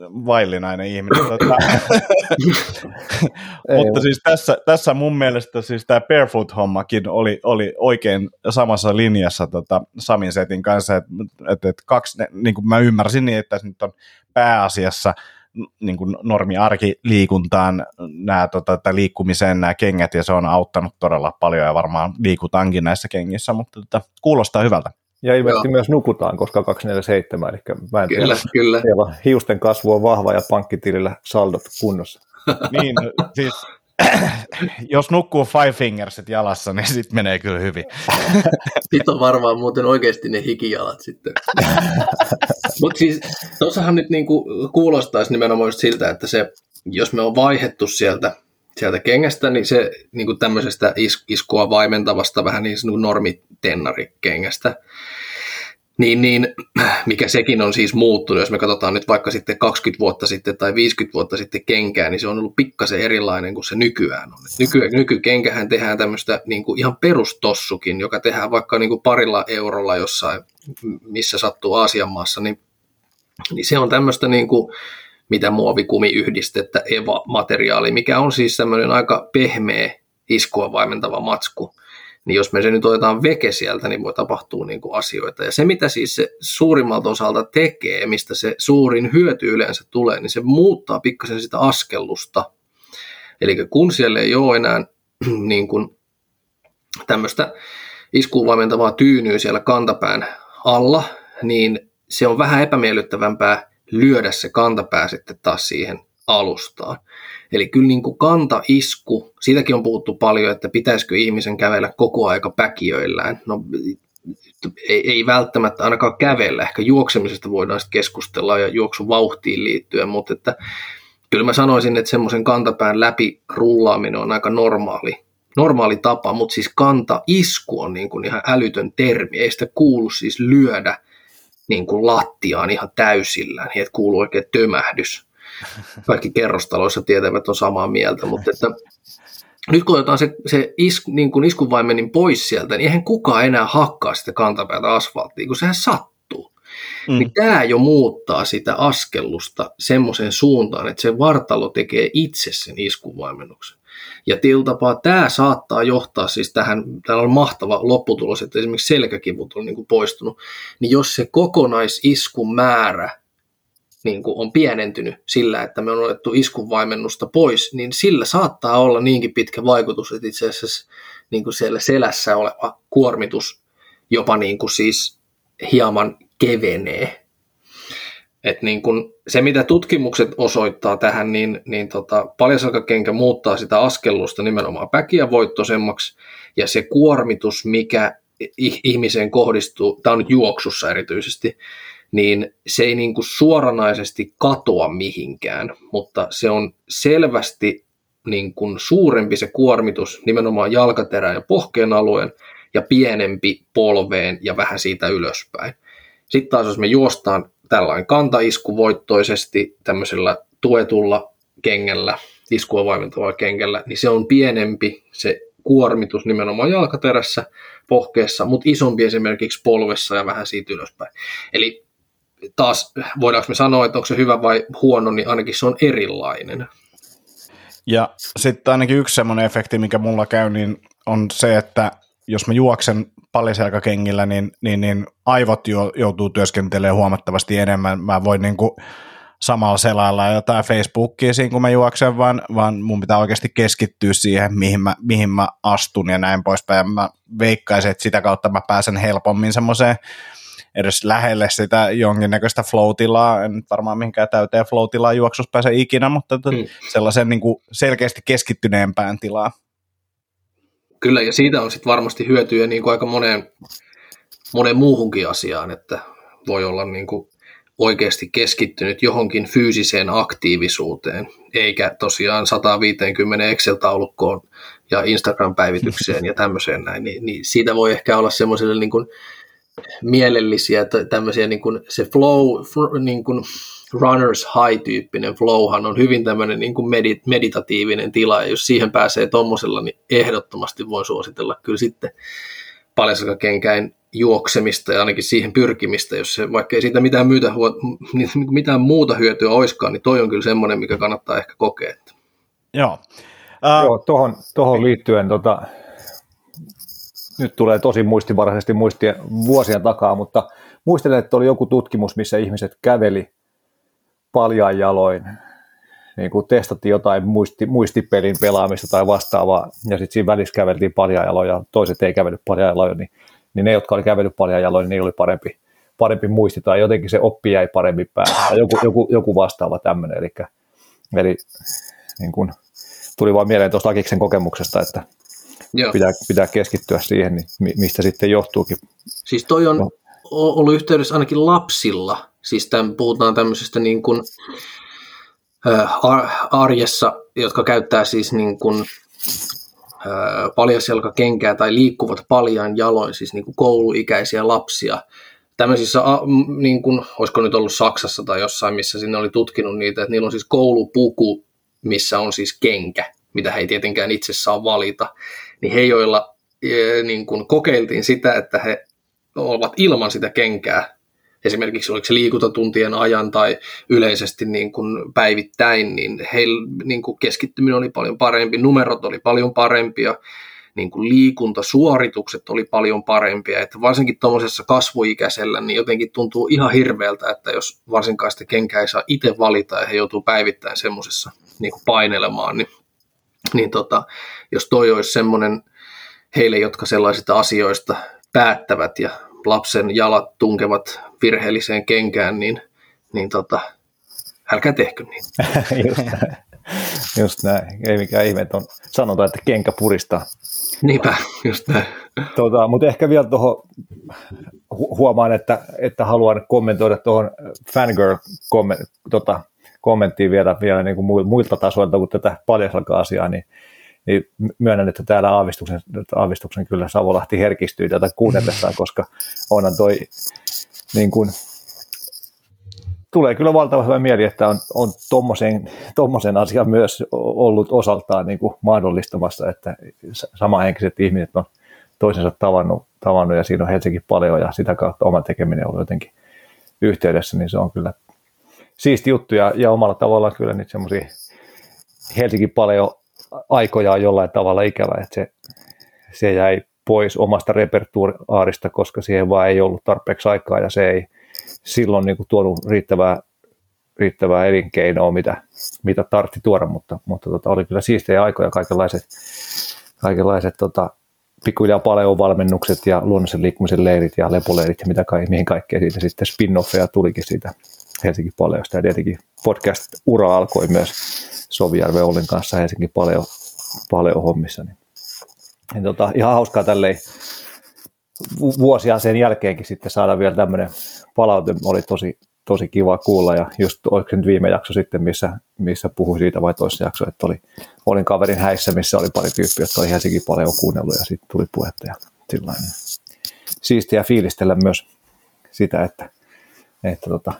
vaillinainen ihminen. Tota. Mutta siis tässä, tässä mun mielestä siis tämä Barefoot-hommakin oli, oli oikein samassa linjassa tota Samin setin kanssa, että et, et kaksi, niin kuin mä ymmärsin niin, että nyt on pääasiassa niin kuin normi-arkiliikuntaan nämä, tota, liikkumiseen nämä kengät, ja se on auttanut todella paljon, ja varmaan liikutaankin näissä kengissä, mutta tota, kuulostaa hyvältä. Ja ilmeisesti Joo. myös nukutaan, koska 247, eli mä en kyllä, tiedä, kyllä. Siellä hiusten kasvu on vahva ja pankkitilillä saldot kunnossa. niin, siis jos nukkuu Five Fingersit jalassa, niin sitten menee kyllä hyvin. sitten on varmaan muuten oikeasti ne hikijalat sitten. Mutta siis tuossahan nyt niinku kuulostaisi nimenomaan siltä, että se, jos me on vaihettu sieltä sieltä kengästä, niin se niin kuin tämmöisestä is, iskua vaimentavasta vähän niin kuin normitennarikengästä, niin, niin mikä sekin on siis muuttunut, jos me katsotaan nyt vaikka sitten 20 vuotta sitten tai 50 vuotta sitten kenkää, niin se on ollut pikkasen erilainen kuin se nykyään on. Nyky, nykykenkähän tehdään tämmöistä niin kuin ihan perustossukin, joka tehdään vaikka niin kuin parilla eurolla jossain, missä sattuu Aasian maassa, niin, niin se on tämmöistä niin kuin, mitä muovikumiyhdistettä EVA-materiaali, mikä on siis semmoinen aika pehmeä iskua vaimentava matsku. Niin jos me se nyt otetaan veke sieltä, niin voi tapahtua niin kuin asioita. Ja se, mitä siis se suurimmalta osalta tekee, mistä se suurin hyöty yleensä tulee, niin se muuttaa pikkasen sitä askellusta. Eli kun siellä ei ole enää niin kuin tämmöistä iskuun vaimentavaa tyynyä siellä kantapään alla, niin se on vähän epämiellyttävämpää lyödä se kantapää sitten taas siihen alustaan. Eli kyllä niin kuin kantaisku, siitäkin on puhuttu paljon, että pitäisikö ihmisen kävellä koko aika päkiöillään. No ei, ei välttämättä ainakaan kävellä, ehkä juoksemisesta voidaan sitten keskustella ja juoksun vauhtiin liittyen, mutta että kyllä mä sanoisin, että semmoisen kantapään läpi rullaaminen on aika normaali, normaali tapa, mutta siis kantaisku on niin kuin ihan älytön termi, ei sitä kuulu siis lyödä niin kuin lattiaan ihan täysillä, niin että kuuluu oikein tömähdys. Kaikki kerrostaloissa tietävät on samaa mieltä, mutta että nyt kun otetaan se, se isku, niin kuin iskuvaimenin pois sieltä, niin eihän kukaan enää hakkaa sitä kantapäätä asfalttiin, kun sehän sattuu. Mm. Niin tämä jo muuttaa sitä askellusta semmoiseen suuntaan, että se vartalo tekee itse sen iskuvaimennuksen. Ja tiltapaa tämä saattaa johtaa siis tähän, täällä on mahtava lopputulos, että esimerkiksi selkäkivut on niin kuin poistunut, niin jos se kokonaisiskun määrä niin kuin on pienentynyt sillä, että me on otettu iskuvaimennusta pois, niin sillä saattaa olla niinkin pitkä vaikutus, että itse asiassa niin kuin siellä selässä oleva kuormitus jopa niin kuin siis hieman kevenee. Et niin kun se, mitä tutkimukset osoittaa tähän, niin, niin tota, paljasalkakenkä muuttaa sitä askellusta nimenomaan päkiä voittoisemmaksi, ja se kuormitus, mikä ihmiseen kohdistuu, tämä on nyt juoksussa erityisesti, niin se ei niin kuin suoranaisesti katoa mihinkään, mutta se on selvästi niin kuin suurempi se kuormitus nimenomaan jalkaterän ja pohkeen alueen ja pienempi polveen ja vähän siitä ylöspäin. Sitten taas jos me juostaan tällainen kantaisku voittoisesti tämmöisellä tuetulla kengällä, iskua vaimentavalla kengällä, niin se on pienempi se kuormitus nimenomaan jalkaterässä, pohkeessa, mutta isompi esimerkiksi polvessa ja vähän siitä ylöspäin. Eli taas voidaanko me sanoa, että onko se hyvä vai huono, niin ainakin se on erilainen. Ja sitten ainakin yksi semmoinen efekti, mikä mulla käy, niin on se, että jos mä juoksen palliselkakengillä, niin, niin, niin aivot jo, joutuu työskentelemään huomattavasti enemmän. Mä voin niin kuin samalla selailla jotain Facebookia siinä, kun mä juoksen, vaan, vaan mun pitää oikeasti keskittyä siihen, mihin mä, mihin mä astun ja näin poispäin. Mä veikkaisin, että sitä kautta mä pääsen helpommin semmoiseen edes lähelle sitä jonkinnäköistä flow-tilaa, en varmaan mihinkään täyteen flow-tilaa juoksussa pääse ikinä, mutta mm. sellaisen niin kuin selkeästi keskittyneempään tilaa. Kyllä, ja siitä on sitten varmasti hyötyä niin kuin aika moneen, moneen muuhunkin asiaan, että voi olla niin kuin oikeasti keskittynyt johonkin fyysiseen aktiivisuuteen, eikä tosiaan 150 Excel-taulukkoon ja Instagram-päivitykseen ja tämmöiseen näin, niin, niin siitä voi ehkä olla semmoiselle niin kuin mielellisiä, tämmöisiä niin kuin se flow, niin kuin runners high-tyyppinen flowhan on hyvin tämmöinen niin kuin medit, meditatiivinen tila, ja jos siihen pääsee tuommoisella, niin ehdottomasti voin suositella kyllä sitten kenkäin juoksemista ja ainakin siihen pyrkimistä, jos se, vaikka ei siitä mitään, myytä, niin mitään muuta hyötyä oiskaan, niin toi on kyllä semmoinen, mikä kannattaa ehkä kokea. Joo. Uh, Joo, tohon, tohon liittyen tota, nyt tulee tosi muistivaraisesti muistia vuosia takaa, mutta muistelen, että oli joku tutkimus, missä ihmiset käveli paljain jaloin, niin kuin testattiin jotain muisti, muistipelin pelaamista tai vastaavaa, ja sitten siinä välissä käveltiin paljain jaloin, ja toiset ei kävellyt paljain jaloin, niin, niin ne, jotka oli kävellyt paljain jaloin, niin niillä oli parempi, parempi muisti, tai jotenkin se oppi jäi paremmin päälle, tai joku, joku, joku vastaava tämmöinen, eli, eli niin kuin, tuli vaan mieleen tuosta Lakiksen kokemuksesta, että Joo. Pitää, pitää keskittyä siihen, niin mistä sitten johtuukin. Siis toi on no. ollut yhteydessä ainakin lapsilla, siis tämän, puhutaan tämmöisestä niin kuin, arjessa, jotka käyttää siis niin kuin, paljasjalkakenkää tai liikkuvat paljain jaloin, siis niin kuin kouluikäisiä lapsia. Tämmöisissä, niin kuin, olisiko nyt ollut Saksassa tai jossain, missä sinne oli tutkinut niitä, että niillä on siis koulupuku, missä on siis kenkä, mitä he ei tietenkään itse saa valita niin he, joilla e, niin kuin kokeiltiin sitä, että he ovat ilman sitä kenkää, esimerkiksi oliko se liikuntatuntien ajan tai yleisesti niin kuin päivittäin, niin heillä niin kuin keskittyminen oli paljon parempi, numerot oli paljon parempia, niin kuin liikuntasuoritukset oli paljon parempia, että varsinkin tuommoisessa kasvuikäisellä niin jotenkin tuntuu ihan hirveältä, että jos varsinkaan sitä kenkää ei saa itse valita ja he joutuu päivittäin semmoisessa niin painelemaan, niin niin tota, jos toi olisi semmoinen heille, jotka sellaisista asioista päättävät ja lapsen jalat tunkevat virheelliseen kenkään, niin, niin tota, älkää tehkö niin. just, näin. just näin. Ei mikään ihme, että on sanotaan, että kenkä puristaa. Niinpä, just näin. Tota, mutta ehkä vielä tuohon huomaan, että, että haluan kommentoida tuohon fangirl tota, vielä, vielä niin kuin muilta tasoilta kuin tätä paljasalka-asiaa, niin, niin myönnän, että täällä aavistuksen, aavistuksen kyllä Savolahti herkistyy tätä kuunnellessaan, koska onhan toi niin kuin, tulee kyllä valtava hyvä mieli, että on, on tommosen, tommosen asian myös ollut osaltaan niin kuin mahdollistamassa, että samahenkiset ihmiset on toisensa tavannut, tavannut ja siinä on Helsinki paljon ja sitä kautta oma tekeminen on jotenkin yhteydessä, niin se on kyllä siisti juttu ja, ja omalla tavallaan kyllä nyt semmoisia Helsinki paljon aikoja on jollain tavalla ikävä, että se, se jäi pois omasta repertuaarista, koska siihen vaan ei ollut tarpeeksi aikaa ja se ei silloin niin kuin tuonut riittävää, riittävää elinkeinoa, mitä, mitä tartti tuoda, mutta, mutta tota, oli kyllä siistejä aikoja kaikenlaiset, kaikenlaiset tota, pikkuhiljaa paljon valmennukset ja luonnollisen liikkumisen leirit ja lepoleirit ja mitä kai, mihin kaikkea siitä sitten spin-offeja tulikin siitä Helsinki Paleosta ja tietenkin podcast-ura alkoi myös Sovijärven Ollin kanssa Helsinki Paleo, Paleo hommissa. Niin, niin tota, ihan hauskaa tälleen vuosia sen jälkeenkin sitten saada vielä tämmöinen palaute, oli tosi, tosi kiva kuulla ja just oliko nyt viime jakso sitten, missä, missä puhui siitä vai toisessa jakso, että oli, olin kaverin häissä, missä oli pari tyyppiä, jotka oli Helsinki paljon kuunnellut ja sitten tuli puhetta ja sillainen. Siistiä fiilistellä myös sitä, että, että tota,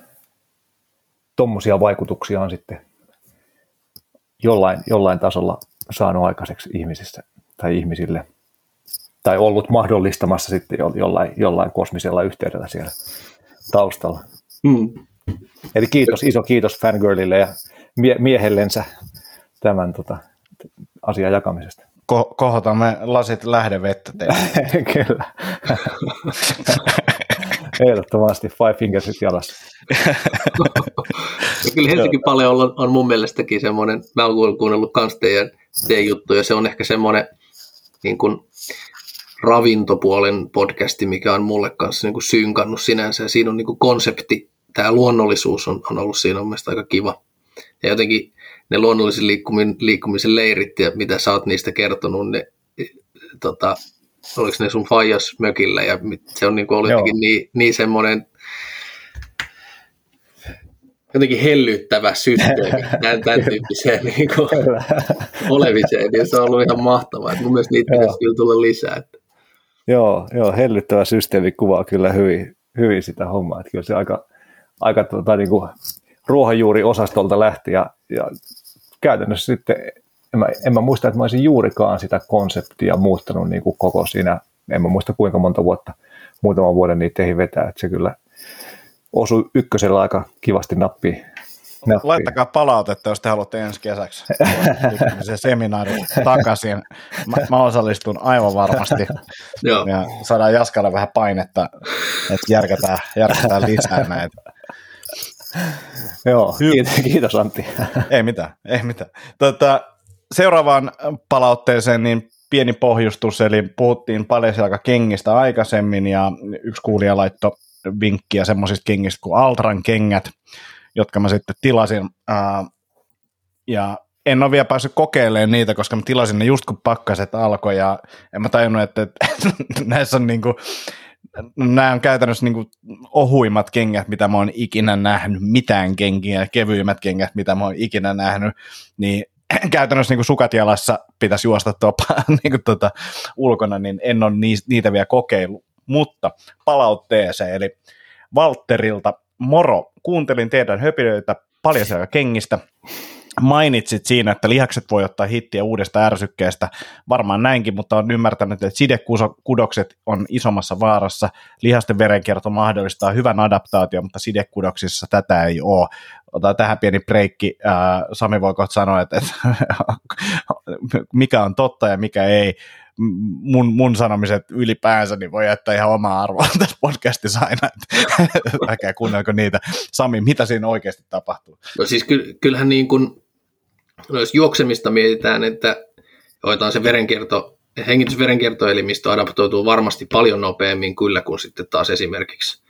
tommosia vaikutuksia on sitten jollain, jollain tasolla saanut aikaiseksi ihmisissä tai ihmisille, tai ollut mahdollistamassa sitten jollain, jollain kosmisella yhteydellä siellä taustalla. Mm. Eli kiitos, iso kiitos fangirlille ja mie- miehellensä tämän tota, asian jakamisesta. Ko- kohotamme lasit lähdevettä Kyllä. Ehdottomasti five fingersit jalassa. ja kyllä Helsinki paljon on, on mun mielestäkin semmoinen, mä oon kuunnellut kans teidän, teidän juttuja, se on ehkä semmoinen niin kuin ravintopuolen podcasti, mikä on mulle kanssa niin kuin synkannut sinänsä. Ja siinä on niin kuin konsepti, tämä luonnollisuus on, on ollut siinä on aika kiva. Ja jotenkin ne luonnollisen liikkumisen, liikkumisen leirit ja mitä sä oot niistä kertonut, ne, tota, oliko ne sun fajas mökillä ja se on niin kuin ollut jotenkin niin, niin semmoinen jotenkin hellyttävä systeemi tämän, tämän tyyppiseen niin kuin, olemiseen, niin se on ollut ihan mahtavaa. Mun mielestä niitä pitäisi kyllä tulla lisää. Että. Joo, joo, hellyttävä systeemi kuvaa kyllä hyvin, hyvin sitä hommaa. Että kyllä se aika, aika tuota, niin kuin ruohonjuuri-osastolta lähti ja, ja käytännössä sitten en mä, en mä muista, että mä olisin juurikaan sitä konseptia muuttanut niin kuin koko siinä, en mä muista kuinka monta vuotta, muutaman vuoden niitä ei vetää, että se kyllä osui ykkösellä aika kivasti nappiin. Nappi. Laittakaa palautetta, jos te haluatte ensi kesäksi se seminaari takaisin. Mä, mä osallistun aivan varmasti. Joo. Ja saadaan Jaskalla vähän painetta, että järkätään, järkätään lisää näitä. Joo, kiitos, kiitos Antti. ei mitään, ei mitään. Tota, seuraavaan palautteeseen niin pieni pohjustus, eli puhuttiin kengistä aikaisemmin, ja yksi kuulija laittoi vinkkiä semmoisista kengistä kuin Altran kengät, jotka mä sitten tilasin, ja en ole vielä päässyt kokeilemaan niitä, koska mä tilasin ne just kun pakkaset alkoi, ja en mä tajunnut, että, että näissä on niinku, nämä on käytännössä niin kuin ohuimmat kengät, mitä mä oon ikinä nähnyt, mitään kenkiä, kevyimmät kengät, mitä mä oon ikinä nähnyt, niin käytännössä niin kuin sukat jalassa pitäisi juosta tuopa niin kuin tuota, ulkona, niin en ole niitä vielä kokeillut. Mutta palautteeseen, eli Valterilta, moro, kuuntelin teidän höpilöitä paljon kengistä, mainitsit siinä, että lihakset voi ottaa hittiä uudesta ärsykkeestä. Varmaan näinkin, mutta on ymmärtänyt, että sidekudokset on isommassa vaarassa. Lihasten verenkierto mahdollistaa hyvän adaptaation, mutta sidekudoksissa tätä ei ole. Otetaan tähän pieni breikki. Sami voi kohta sanoa, että, että mikä on totta ja mikä ei mun, mun sanomiset ylipäänsä, niin voi jättää ihan omaa arvoa tässä podcastissa aina, että kuunnelko niitä. Sami, mitä siinä oikeasti tapahtuu? No siis kyllähän niin kuin No jos juoksemista mietitään, että hoitaan se verenkierto, hengitysverenkiertoelimistö adaptoituu varmasti paljon nopeammin kyllä kuin sitten taas esimerkiksi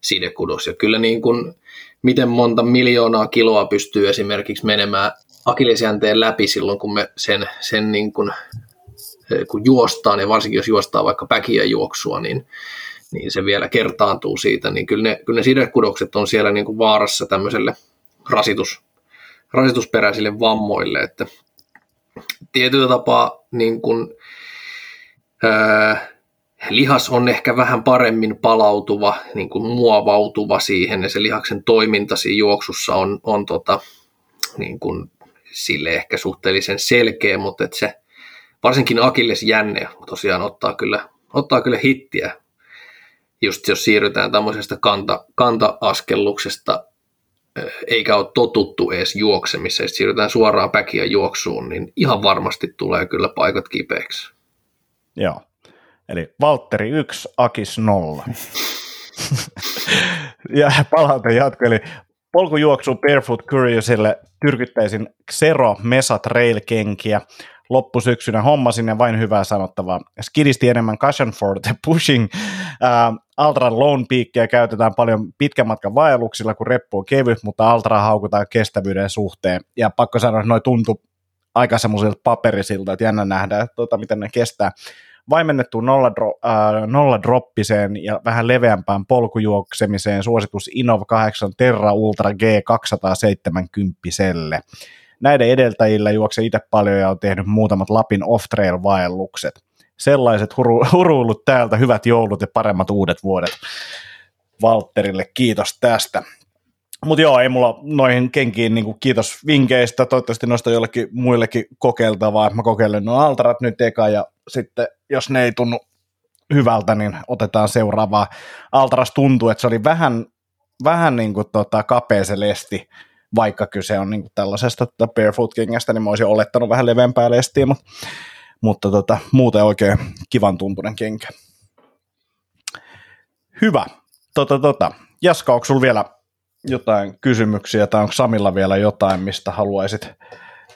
sidekudos. Ja kyllä niin kuin, miten monta miljoonaa kiloa pystyy esimerkiksi menemään akillesjänteen läpi silloin, kun me sen, sen niin kuin, eh, kun juostaan, ja varsinkin jos juostaa vaikka päkiä juoksua, niin, niin se vielä kertaantuu siitä, niin kyllä ne, kyllä ne sidekudokset on siellä niin kuin vaarassa tämmöiselle rasitus, rasitusperäisille vammoille, että tietyllä tapaa niin kuin, ää, lihas on ehkä vähän paremmin palautuva, niin kuin muovautuva siihen, ja se lihaksen toiminta siinä juoksussa on, on tota, niin kuin sille ehkä suhteellisen selkeä, mutta että se varsinkin Akilles jänne tosiaan ottaa kyllä, ottaa kyllä hittiä, just jos siirrytään tämmöisestä kanta, kanta-askelluksesta, eikä ole totuttu edes juoksemiseen, siirrytään suoraan päkiä juoksuun, niin ihan varmasti tulee kyllä paikat kipeäksi. Joo. Eli Valtteri 1, Akis 0. ja palaute jatko, eli polkujuoksu Barefoot Curiousille tyrkyttäisin Xero Mesa Trail-kenkiä. Loppusyksynä hommasin ja vain hyvää sanottavaa. Skidisti enemmän Cushion for the Pushing. Uh, Altra Lone Peakia käytetään paljon pitkän matkan vaelluksilla, kun reppu on kevyt, mutta Altra haukutaan kestävyyden suhteen. Ja pakko sanoa, että noi tuntuu aika semmoisilta paperisilta, että jännä nähdä, että tota, miten ne kestää vaimennettu nolla, äh, nolla droppiseen ja vähän leveämpään polkujuoksemiseen suositus Innov 8 Terra Ultra G270. Näiden edeltäjillä juokse itse paljon ja on tehnyt muutamat Lapin off-trail-vaellukset. Sellaiset huru, huruilut täältä, hyvät joulut ja paremmat uudet vuodet. Valtterille kiitos tästä. Mutta joo, ei mulla noihin kenkiin niin kiitos vinkkeistä, toivottavasti noista jollekin muillekin kokeiltavaa, mä kokeilen nuo Altarat nyt eka ja sitten jos ne ei tunnu hyvältä, niin otetaan seuraavaa. Altaras tuntuu, että se oli vähän, vähän niin kuin tota kapea se lesti, vaikka kyse on niin tällaisesta tota barefoot-kengästä, niin mä olisin olettanut vähän leveämpää lestiä, mutta, mutta tota, muuten oikein kivan tuntunen kenkä. Hyvä. Tota, tota. Jaska, onko sulla vielä jotain kysymyksiä tai onko Samilla vielä jotain, mistä haluaisit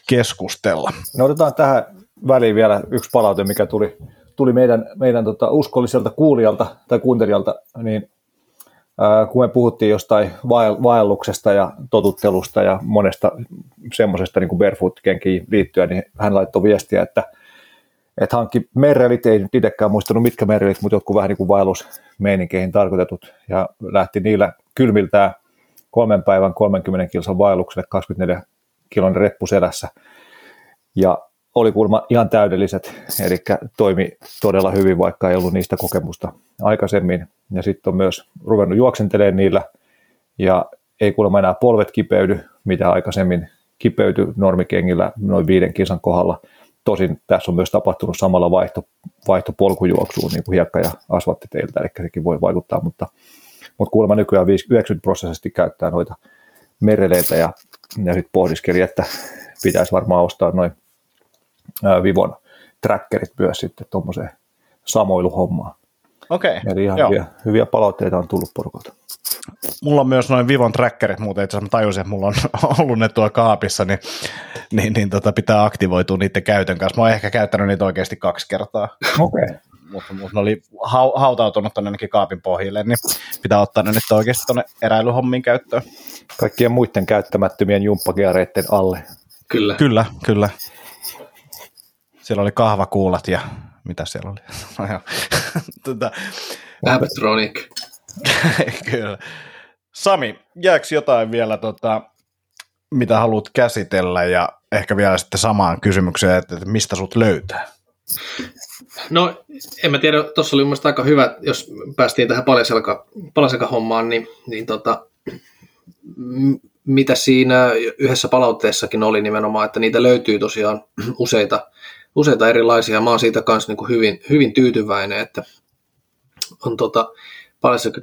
keskustella? No otetaan tähän väliin vielä yksi palaute, mikä tuli, tuli meidän, meidän tota uskolliselta kuulijalta tai kuuntelijalta, niin kun me puhuttiin jostain vaelluksesta ja totuttelusta ja monesta semmoisesta niin barefoot-kenkiin liittyen, niin hän laittoi viestiä, että, että hankki merrelit, ei nyt itsekään muistanut mitkä merrelit, mutta jotkut vähän niin kuin vaellusmeininkeihin tarkoitetut, ja lähti niillä kylmiltään kolmen päivän 30 kilsan vaellukselle 24 kilon reppu selässä. Ja oli kuulemma ihan täydelliset, eli toimi todella hyvin, vaikka ei ollut niistä kokemusta aikaisemmin. Ja sitten on myös ruvennut juoksentelemaan niillä, ja ei kuulemma enää polvet kipeydy, mitä aikaisemmin kipeytyi normikengillä noin viiden kisan kohdalla. Tosin tässä on myös tapahtunut samalla vaihto, vaihto polkujuoksuun, niin kuin hiekka- ja asfalttiteiltä, eli sekin voi vaikuttaa, mutta, mutta kuulemma nykyään 90 prosessisesti käyttää noita mereleitä, ja, ja sitten pohdiskeli, että pitäisi varmaan ostaa noin Vivon trackerit myös sitten tuommoiseen samoiluhommaan. Okei. Eli ihan hyviä, hyviä palautteita on tullut porukalta. Mulla on myös noin Vivon trackerit, mutta itse asiassa mä tajusin, että mulla on ollut ne tuolla kaapissa, niin, niin, niin tota, pitää aktivoitua niiden käytön kanssa. Mä oon ehkä käyttänyt niitä oikeasti kaksi kertaa. Okei. Okay. Mutta mut ne oli hautautunut tuonne kaapin pohjille, niin pitää ottaa ne nyt oikeasti tuonne eräilyhommiin käyttöön. Kaikkien muiden käyttämättömien jumppakiareiden alle. Kyllä. Kyllä, kyllä. Siellä oli kahvakuulat ja mitä siellä oli? No tota, Abtronic. Kyllä. Sami, jääkö jotain vielä, tota, mitä haluat käsitellä ja ehkä vielä sitten samaan kysymykseen, että mistä sut löytää? No, en mä tiedä, tuossa oli mielestäni aika hyvä, jos päästiin tähän palaselka-hommaan, niin, niin tota, mitä siinä yhdessä palautteessakin oli nimenomaan, että niitä löytyy tosiaan useita useita erilaisia. Mä oon siitä kanssa niin hyvin, hyvin tyytyväinen, että on tota,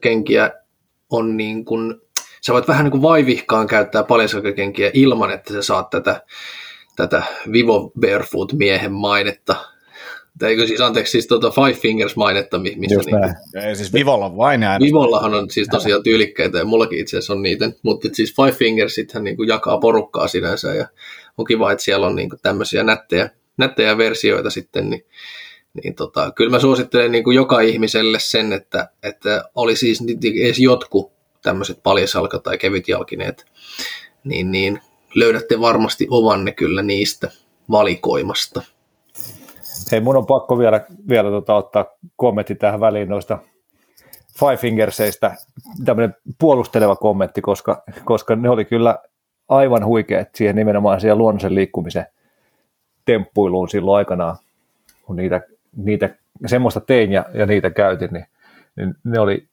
kenkiä on niin kuin, sä voit vähän niin kuin vaivihkaan käyttää kenkiä ilman, että sä saat tätä, tätä Vivo Barefoot miehen mainetta. Tai eikö siis, anteeksi, siis tota Five Fingers mainetta, missä Just niin, Ei, siis Vivolla vain äänestä. Vivollahan on siis tosiaan tyylikkäitä ja mullakin itse asiassa on niitä, mutta siis Five Fingers sitten niin kuin jakaa porukkaa sinänsä ja on kiva, että siellä on niin kuin tämmöisiä nättejä, nättejä versioita sitten, niin, niin tota, kyllä mä suosittelen niin kuin joka ihmiselle sen, että, että oli siis edes jotkut tämmöiset paljasalka- tai kevytjalkineet, niin, niin löydätte varmasti ovanne kyllä niistä valikoimasta. Hei, mun on pakko vielä, vielä tota, ottaa kommentti tähän väliin noista Five Fingerseistä, tämmöinen puolusteleva kommentti, koska, koska ne oli kyllä aivan huikeat siihen nimenomaan siihen luonnollisen liikkumisen temppuiluun silloin aikanaan, kun niitä, niitä semmoista tein ja, ja niitä käytin, niin, niin ne oli,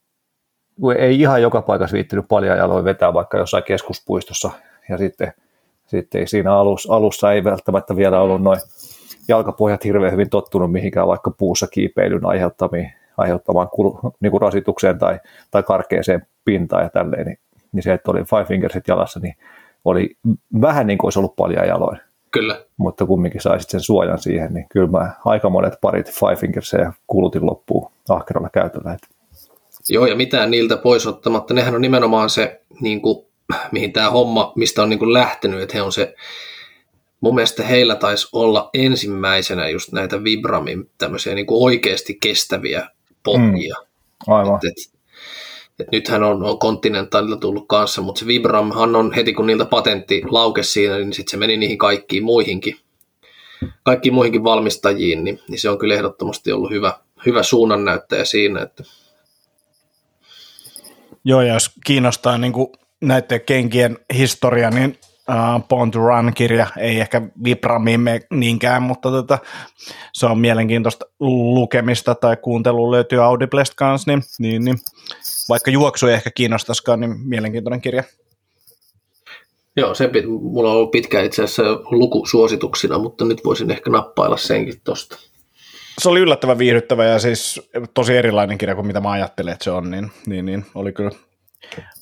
ei ihan joka paikassa viittinyt paljon jaloin vetää vaikka jossain keskuspuistossa ja sitten, sitten siinä alus, alussa ei välttämättä vielä ollut noin jalkapohjat hirveän hyvin tottunut mihinkään vaikka puussa kiipeilyn aiheuttamiin, aiheuttamaan kulu, niin kuin rasitukseen tai, tai karkeeseen pintaan ja tälleen, niin, niin se, että oli Five Fingersit jalassa, niin oli vähän niin kuin olisi ollut paljon jaloin. Kyllä. Mutta kumminkin saisit sen suojan siihen, niin kyllä mä aika monet parit Five Fingersia kulutin loppuun ahkeralla käytöllä. Joo, ja mitään niiltä pois ottamatta. Nehän on nimenomaan se, niin kuin, mihin tämä homma, mistä on niin kuin lähtenyt, että he on se, mun mielestä heillä taisi olla ensimmäisenä just näitä Vibramin tämmöisiä niin kuin oikeasti kestäviä pohjia. Mm, aivan. Et, et, et nythän on, on Continentalilta tullut kanssa, mutta se Vibramhan on heti kun niiltä patentti laukesi siinä, niin sitten se meni niihin kaikkiin muihinkin, kaikkiin muihinkin valmistajiin, niin, niin se on kyllä ehdottomasti ollut hyvä, hyvä suunnannäyttäjä siinä, että Joo, ja jos kiinnostaa niin näiden kenkien historia, niin uh, Born to Run-kirja ei ehkä Vibramiin niinkään, mutta tota, se on mielenkiintoista lukemista tai kuuntelua löytyy Audiblest kanssa, niin, niin, niin vaikka juoksu ei ehkä kiinnostaisikaan, niin mielenkiintoinen kirja. Joo, se mulla on ollut pitkään itse asiassa lukusuosituksina, mutta nyt voisin ehkä nappailla senkin tuosta. Se oli yllättävän viihdyttävä ja siis tosi erilainen kirja kuin mitä mä ajattelin, että se on, niin, niin, niin oli kyllä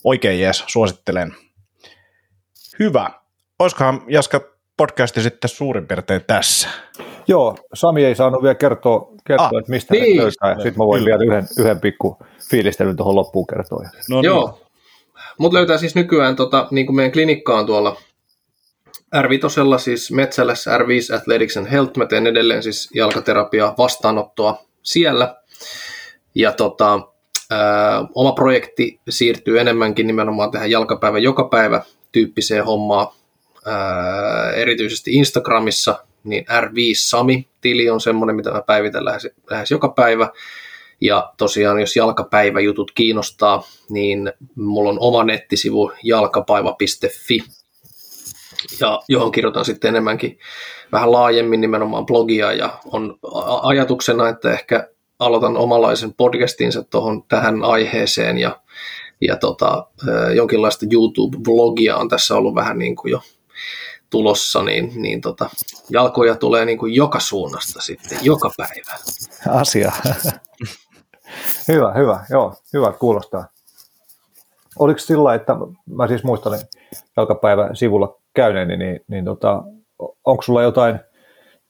oikein jees, suosittelen. Hyvä. Olisikohan Jaska podcasti sitten suurin piirtein tässä? Joo, Sami ei saanut vielä kertoa, kertoa ah, että mistä niin. löytää. Sitten mä voin vielä yhden, yhden pikku fiilistelyn tuohon loppuun kertoa. No, niin. Joo, mut löytää siis nykyään, tota, niin kuin meidän klinikkaan tuolla R5 siis Metsälässä R5 Athletics and Health. Mä teen edelleen siis jalkaterapia vastaanottoa siellä. Ja tota, ää, oma projekti siirtyy enemmänkin nimenomaan tähän jalkapäivä joka päivä tyyppiseen hommaan. Ää, erityisesti Instagramissa, niin R5 Sami-tili on semmoinen, mitä mä päivitän lähes, lähes joka päivä. Ja tosiaan, jos jalkapäiväjutut kiinnostaa, niin mulla on oma nettisivu jalkapaiva.fi, ja johon kirjoitan sitten enemmänkin vähän laajemmin nimenomaan blogia ja on ajatuksena, että ehkä aloitan omalaisen podcastinsa tuohon tähän aiheeseen ja, ja tota, jonkinlaista YouTube-vlogia on tässä ollut vähän niin kuin jo tulossa, niin, niin tota, jalkoja tulee niin kuin joka suunnasta sitten, joka päivä. Asia. hyvä, hyvä, joo, hyvä kuulostaa. Oliko sillä että mä siis muistan jalkapäivän sivulla käyneeni, niin, niin tota, onko sulla jotain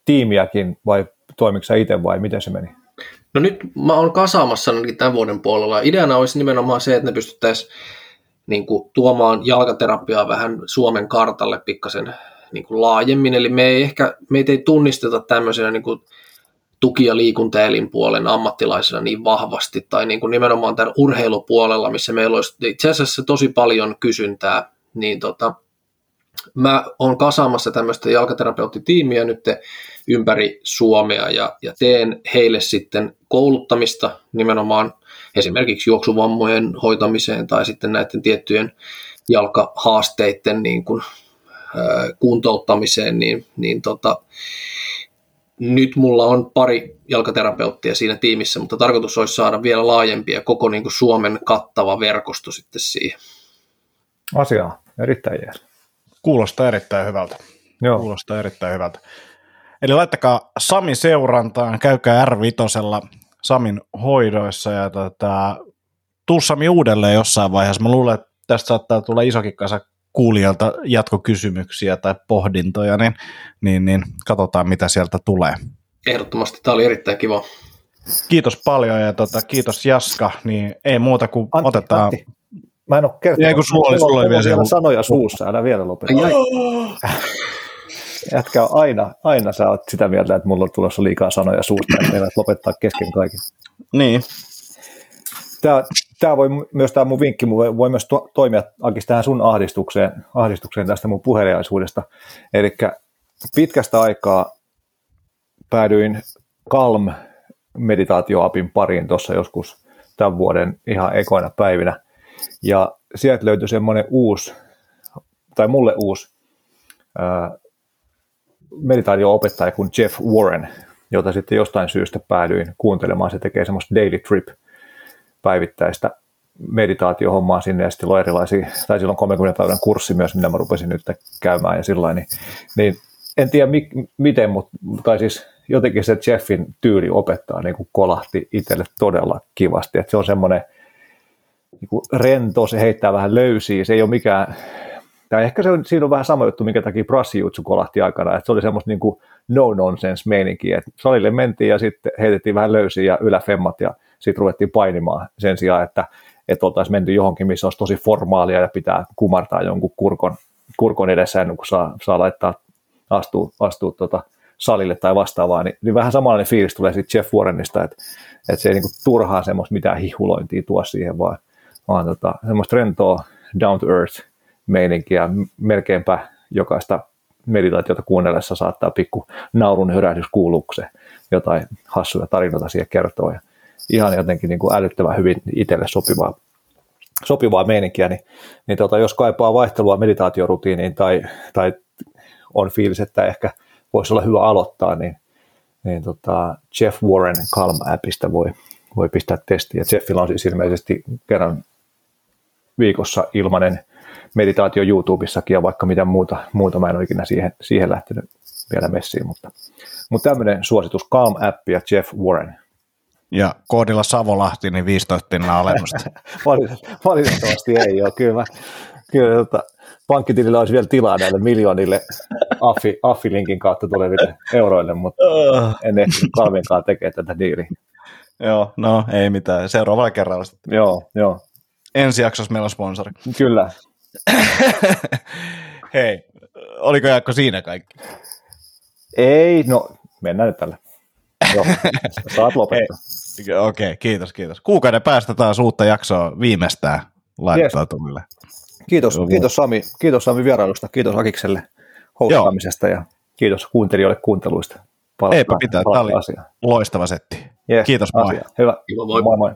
tiimiäkin vai toimiko sä itse vai miten se meni? No nyt mä oon kasaamassa tämän vuoden puolella. Ideana olisi nimenomaan se, että ne pystyttäisiin niin kuin, tuomaan jalkaterapiaa vähän Suomen kartalle pikkasen niin kuin, laajemmin. Eli me ei ehkä meitä ei tunnisteta tämmöisenä niin kuin, tuki- ja liikuntaelinpuolen ammattilaisena niin vahvasti, tai niin kuin nimenomaan tämän urheilupuolella, missä meillä olisi itse asiassa tosi paljon kysyntää, niin tota, mä oon kasaamassa tämmöistä jalkaterapeuttitiimiä nyt ympäri Suomea ja, ja teen heille sitten kouluttamista nimenomaan esimerkiksi juoksuvammojen hoitamiseen tai sitten näiden tiettyjen jalkahaasteiden niin kuin, kuntouttamiseen, niin, niin tota, nyt mulla on pari jalkaterapeuttia siinä tiimissä, mutta tarkoitus olisi saada vielä laajempia koko niin kuin Suomen kattava verkosto sitten siihen. Asiaa, erittäin jees. Kuulostaa erittäin hyvältä. Joo. Kuulostaa erittäin hyvältä. Eli laittakaa Sami seurantaan, käykää R5 Samin hoidoissa ja tota, tuu Sami uudelleen jossain vaiheessa. Mä luulen, että tästä saattaa tulla isokin kasa kuulijalta jatkokysymyksiä tai pohdintoja, niin, niin, niin katsotaan mitä sieltä tulee. Ehdottomasti, tämä oli erittäin kiva. Kiitos paljon ja tota, kiitos Jaska, niin ei muuta kuin Antti, otetaan... Antti. Mä en ole kertonut. Ei kun sulla oli, sulla oli vielä siellä. sanoja suussa, älä vielä lopeta. Jätkä aina, aina sä oot sitä mieltä, että mulla on tulossa liikaa sanoja suusta, että meillä lopettaa kesken kaiken. Niin. Tämä, tämä voi myös tämä mun vinkki voi, voi myös to, toimia Akis tähän sun ahdistukseen, ahdistukseen tästä mun puheliaisuudesta. Eli pitkästä aikaa päädyin Calm meditaatioapin pariin tuossa joskus tämän vuoden ihan ekoina päivinä. Ja sieltä löytyi semmoinen uusi, tai mulle uusi, meditaatio-opettaja kuin Jeff Warren. jota sitten jostain syystä päädyin kuuntelemaan. Se tekee semmoista daily trip päivittäistä meditaatiohommaa sinne ja sitten erilaisia, tai silloin 30 päivän kurssi myös, minä mä rupesin nyt käymään ja sillä niin, niin en tiedä mi- miten, mutta tai siis jotenkin se Jeffin tyyli opettaa niin kuin kolahti itselle todella kivasti, että se on semmoinen niin rento, se heittää vähän löysiä, se ei ole mikään, tai ehkä se on, siinä on vähän sama juttu, minkä takia Jutsu kolahti aikana, että se oli semmoista niin kuin no-nonsense meininkiä, että salille mentiin ja sitten heitettiin vähän löysiä ja yläfemmat ja sitten ruvettiin painimaan sen sijaan, että, että oltaisiin menty johonkin, missä olisi tosi formaalia ja pitää kumartaa jonkun kurkon, kurkon edessä ennen kuin saa, saa laittaa astuu, astuu tota salille tai vastaavaa, niin, niin vähän samanlainen fiilis tulee sitten Jeff Warrenista, että, että se ei niinku turhaan semmoista mitään hihulointia tuo siihen, vaan, vaan tota, semmoista rentoa down to earth meininkiä, melkeinpä jokaista meditaatiota kuunnellessa saattaa pikku naurun hörähdys kuuluukse jotain hassuja tarinoita siihen kertoo ja ihan jotenkin niin kuin älyttömän hyvin itselle sopivaa, sopivaa meininkiä, niin, niin tota, jos kaipaa vaihtelua meditaatiorutiiniin tai, tai on fiilis, että ehkä voisi olla hyvä aloittaa, niin, niin tota Jeff Warren Calm-appista voi, voi pistää testiä. Jeffillä on siis ilmeisesti kerran viikossa ilmainen meditaatio YouTubessakin ja vaikka mitä muuta, muuta mä en ole ikinä siihen, siihen lähtenyt vielä messiin, mutta, mutta tämmöinen suositus Calm-appi ja Jeff Warren. Ja koodilla Savolahti, niin 15 pinnaa alennusta. Valitettavasti ei ole, kyllä. Mä, kyllä tota, pankkitilillä olisi vielä tilaa näille miljoonille affi, affilinkin kautta tuleville euroille, mutta en ehkä kalvinkaan tekee tätä diiliä. Joo, no ei mitään. Seuraavalla kerralla sitten. Joo, joo. Ensi jaksossa meillä on sponsori. Kyllä. Hei, oliko Jaakko siinä kaikki? Ei, no mennään nyt tällä. Joo, saat lopettaa. Okei, okay, kiitos, kiitos. Kuukauden päästä taas uutta jaksoa viimeistään laittaa yes. tulille. Kiitos, kiitos Sami, kiitos Sami vierailusta, kiitos Akikselle hostaamisesta ja kiitos kuuntelijoille kuunteluista. Palata, Eipä pitää, tämä oli asia. loistava setti. Yes, Kiitos, moi. Asia. Hyvä, moi moi. moi.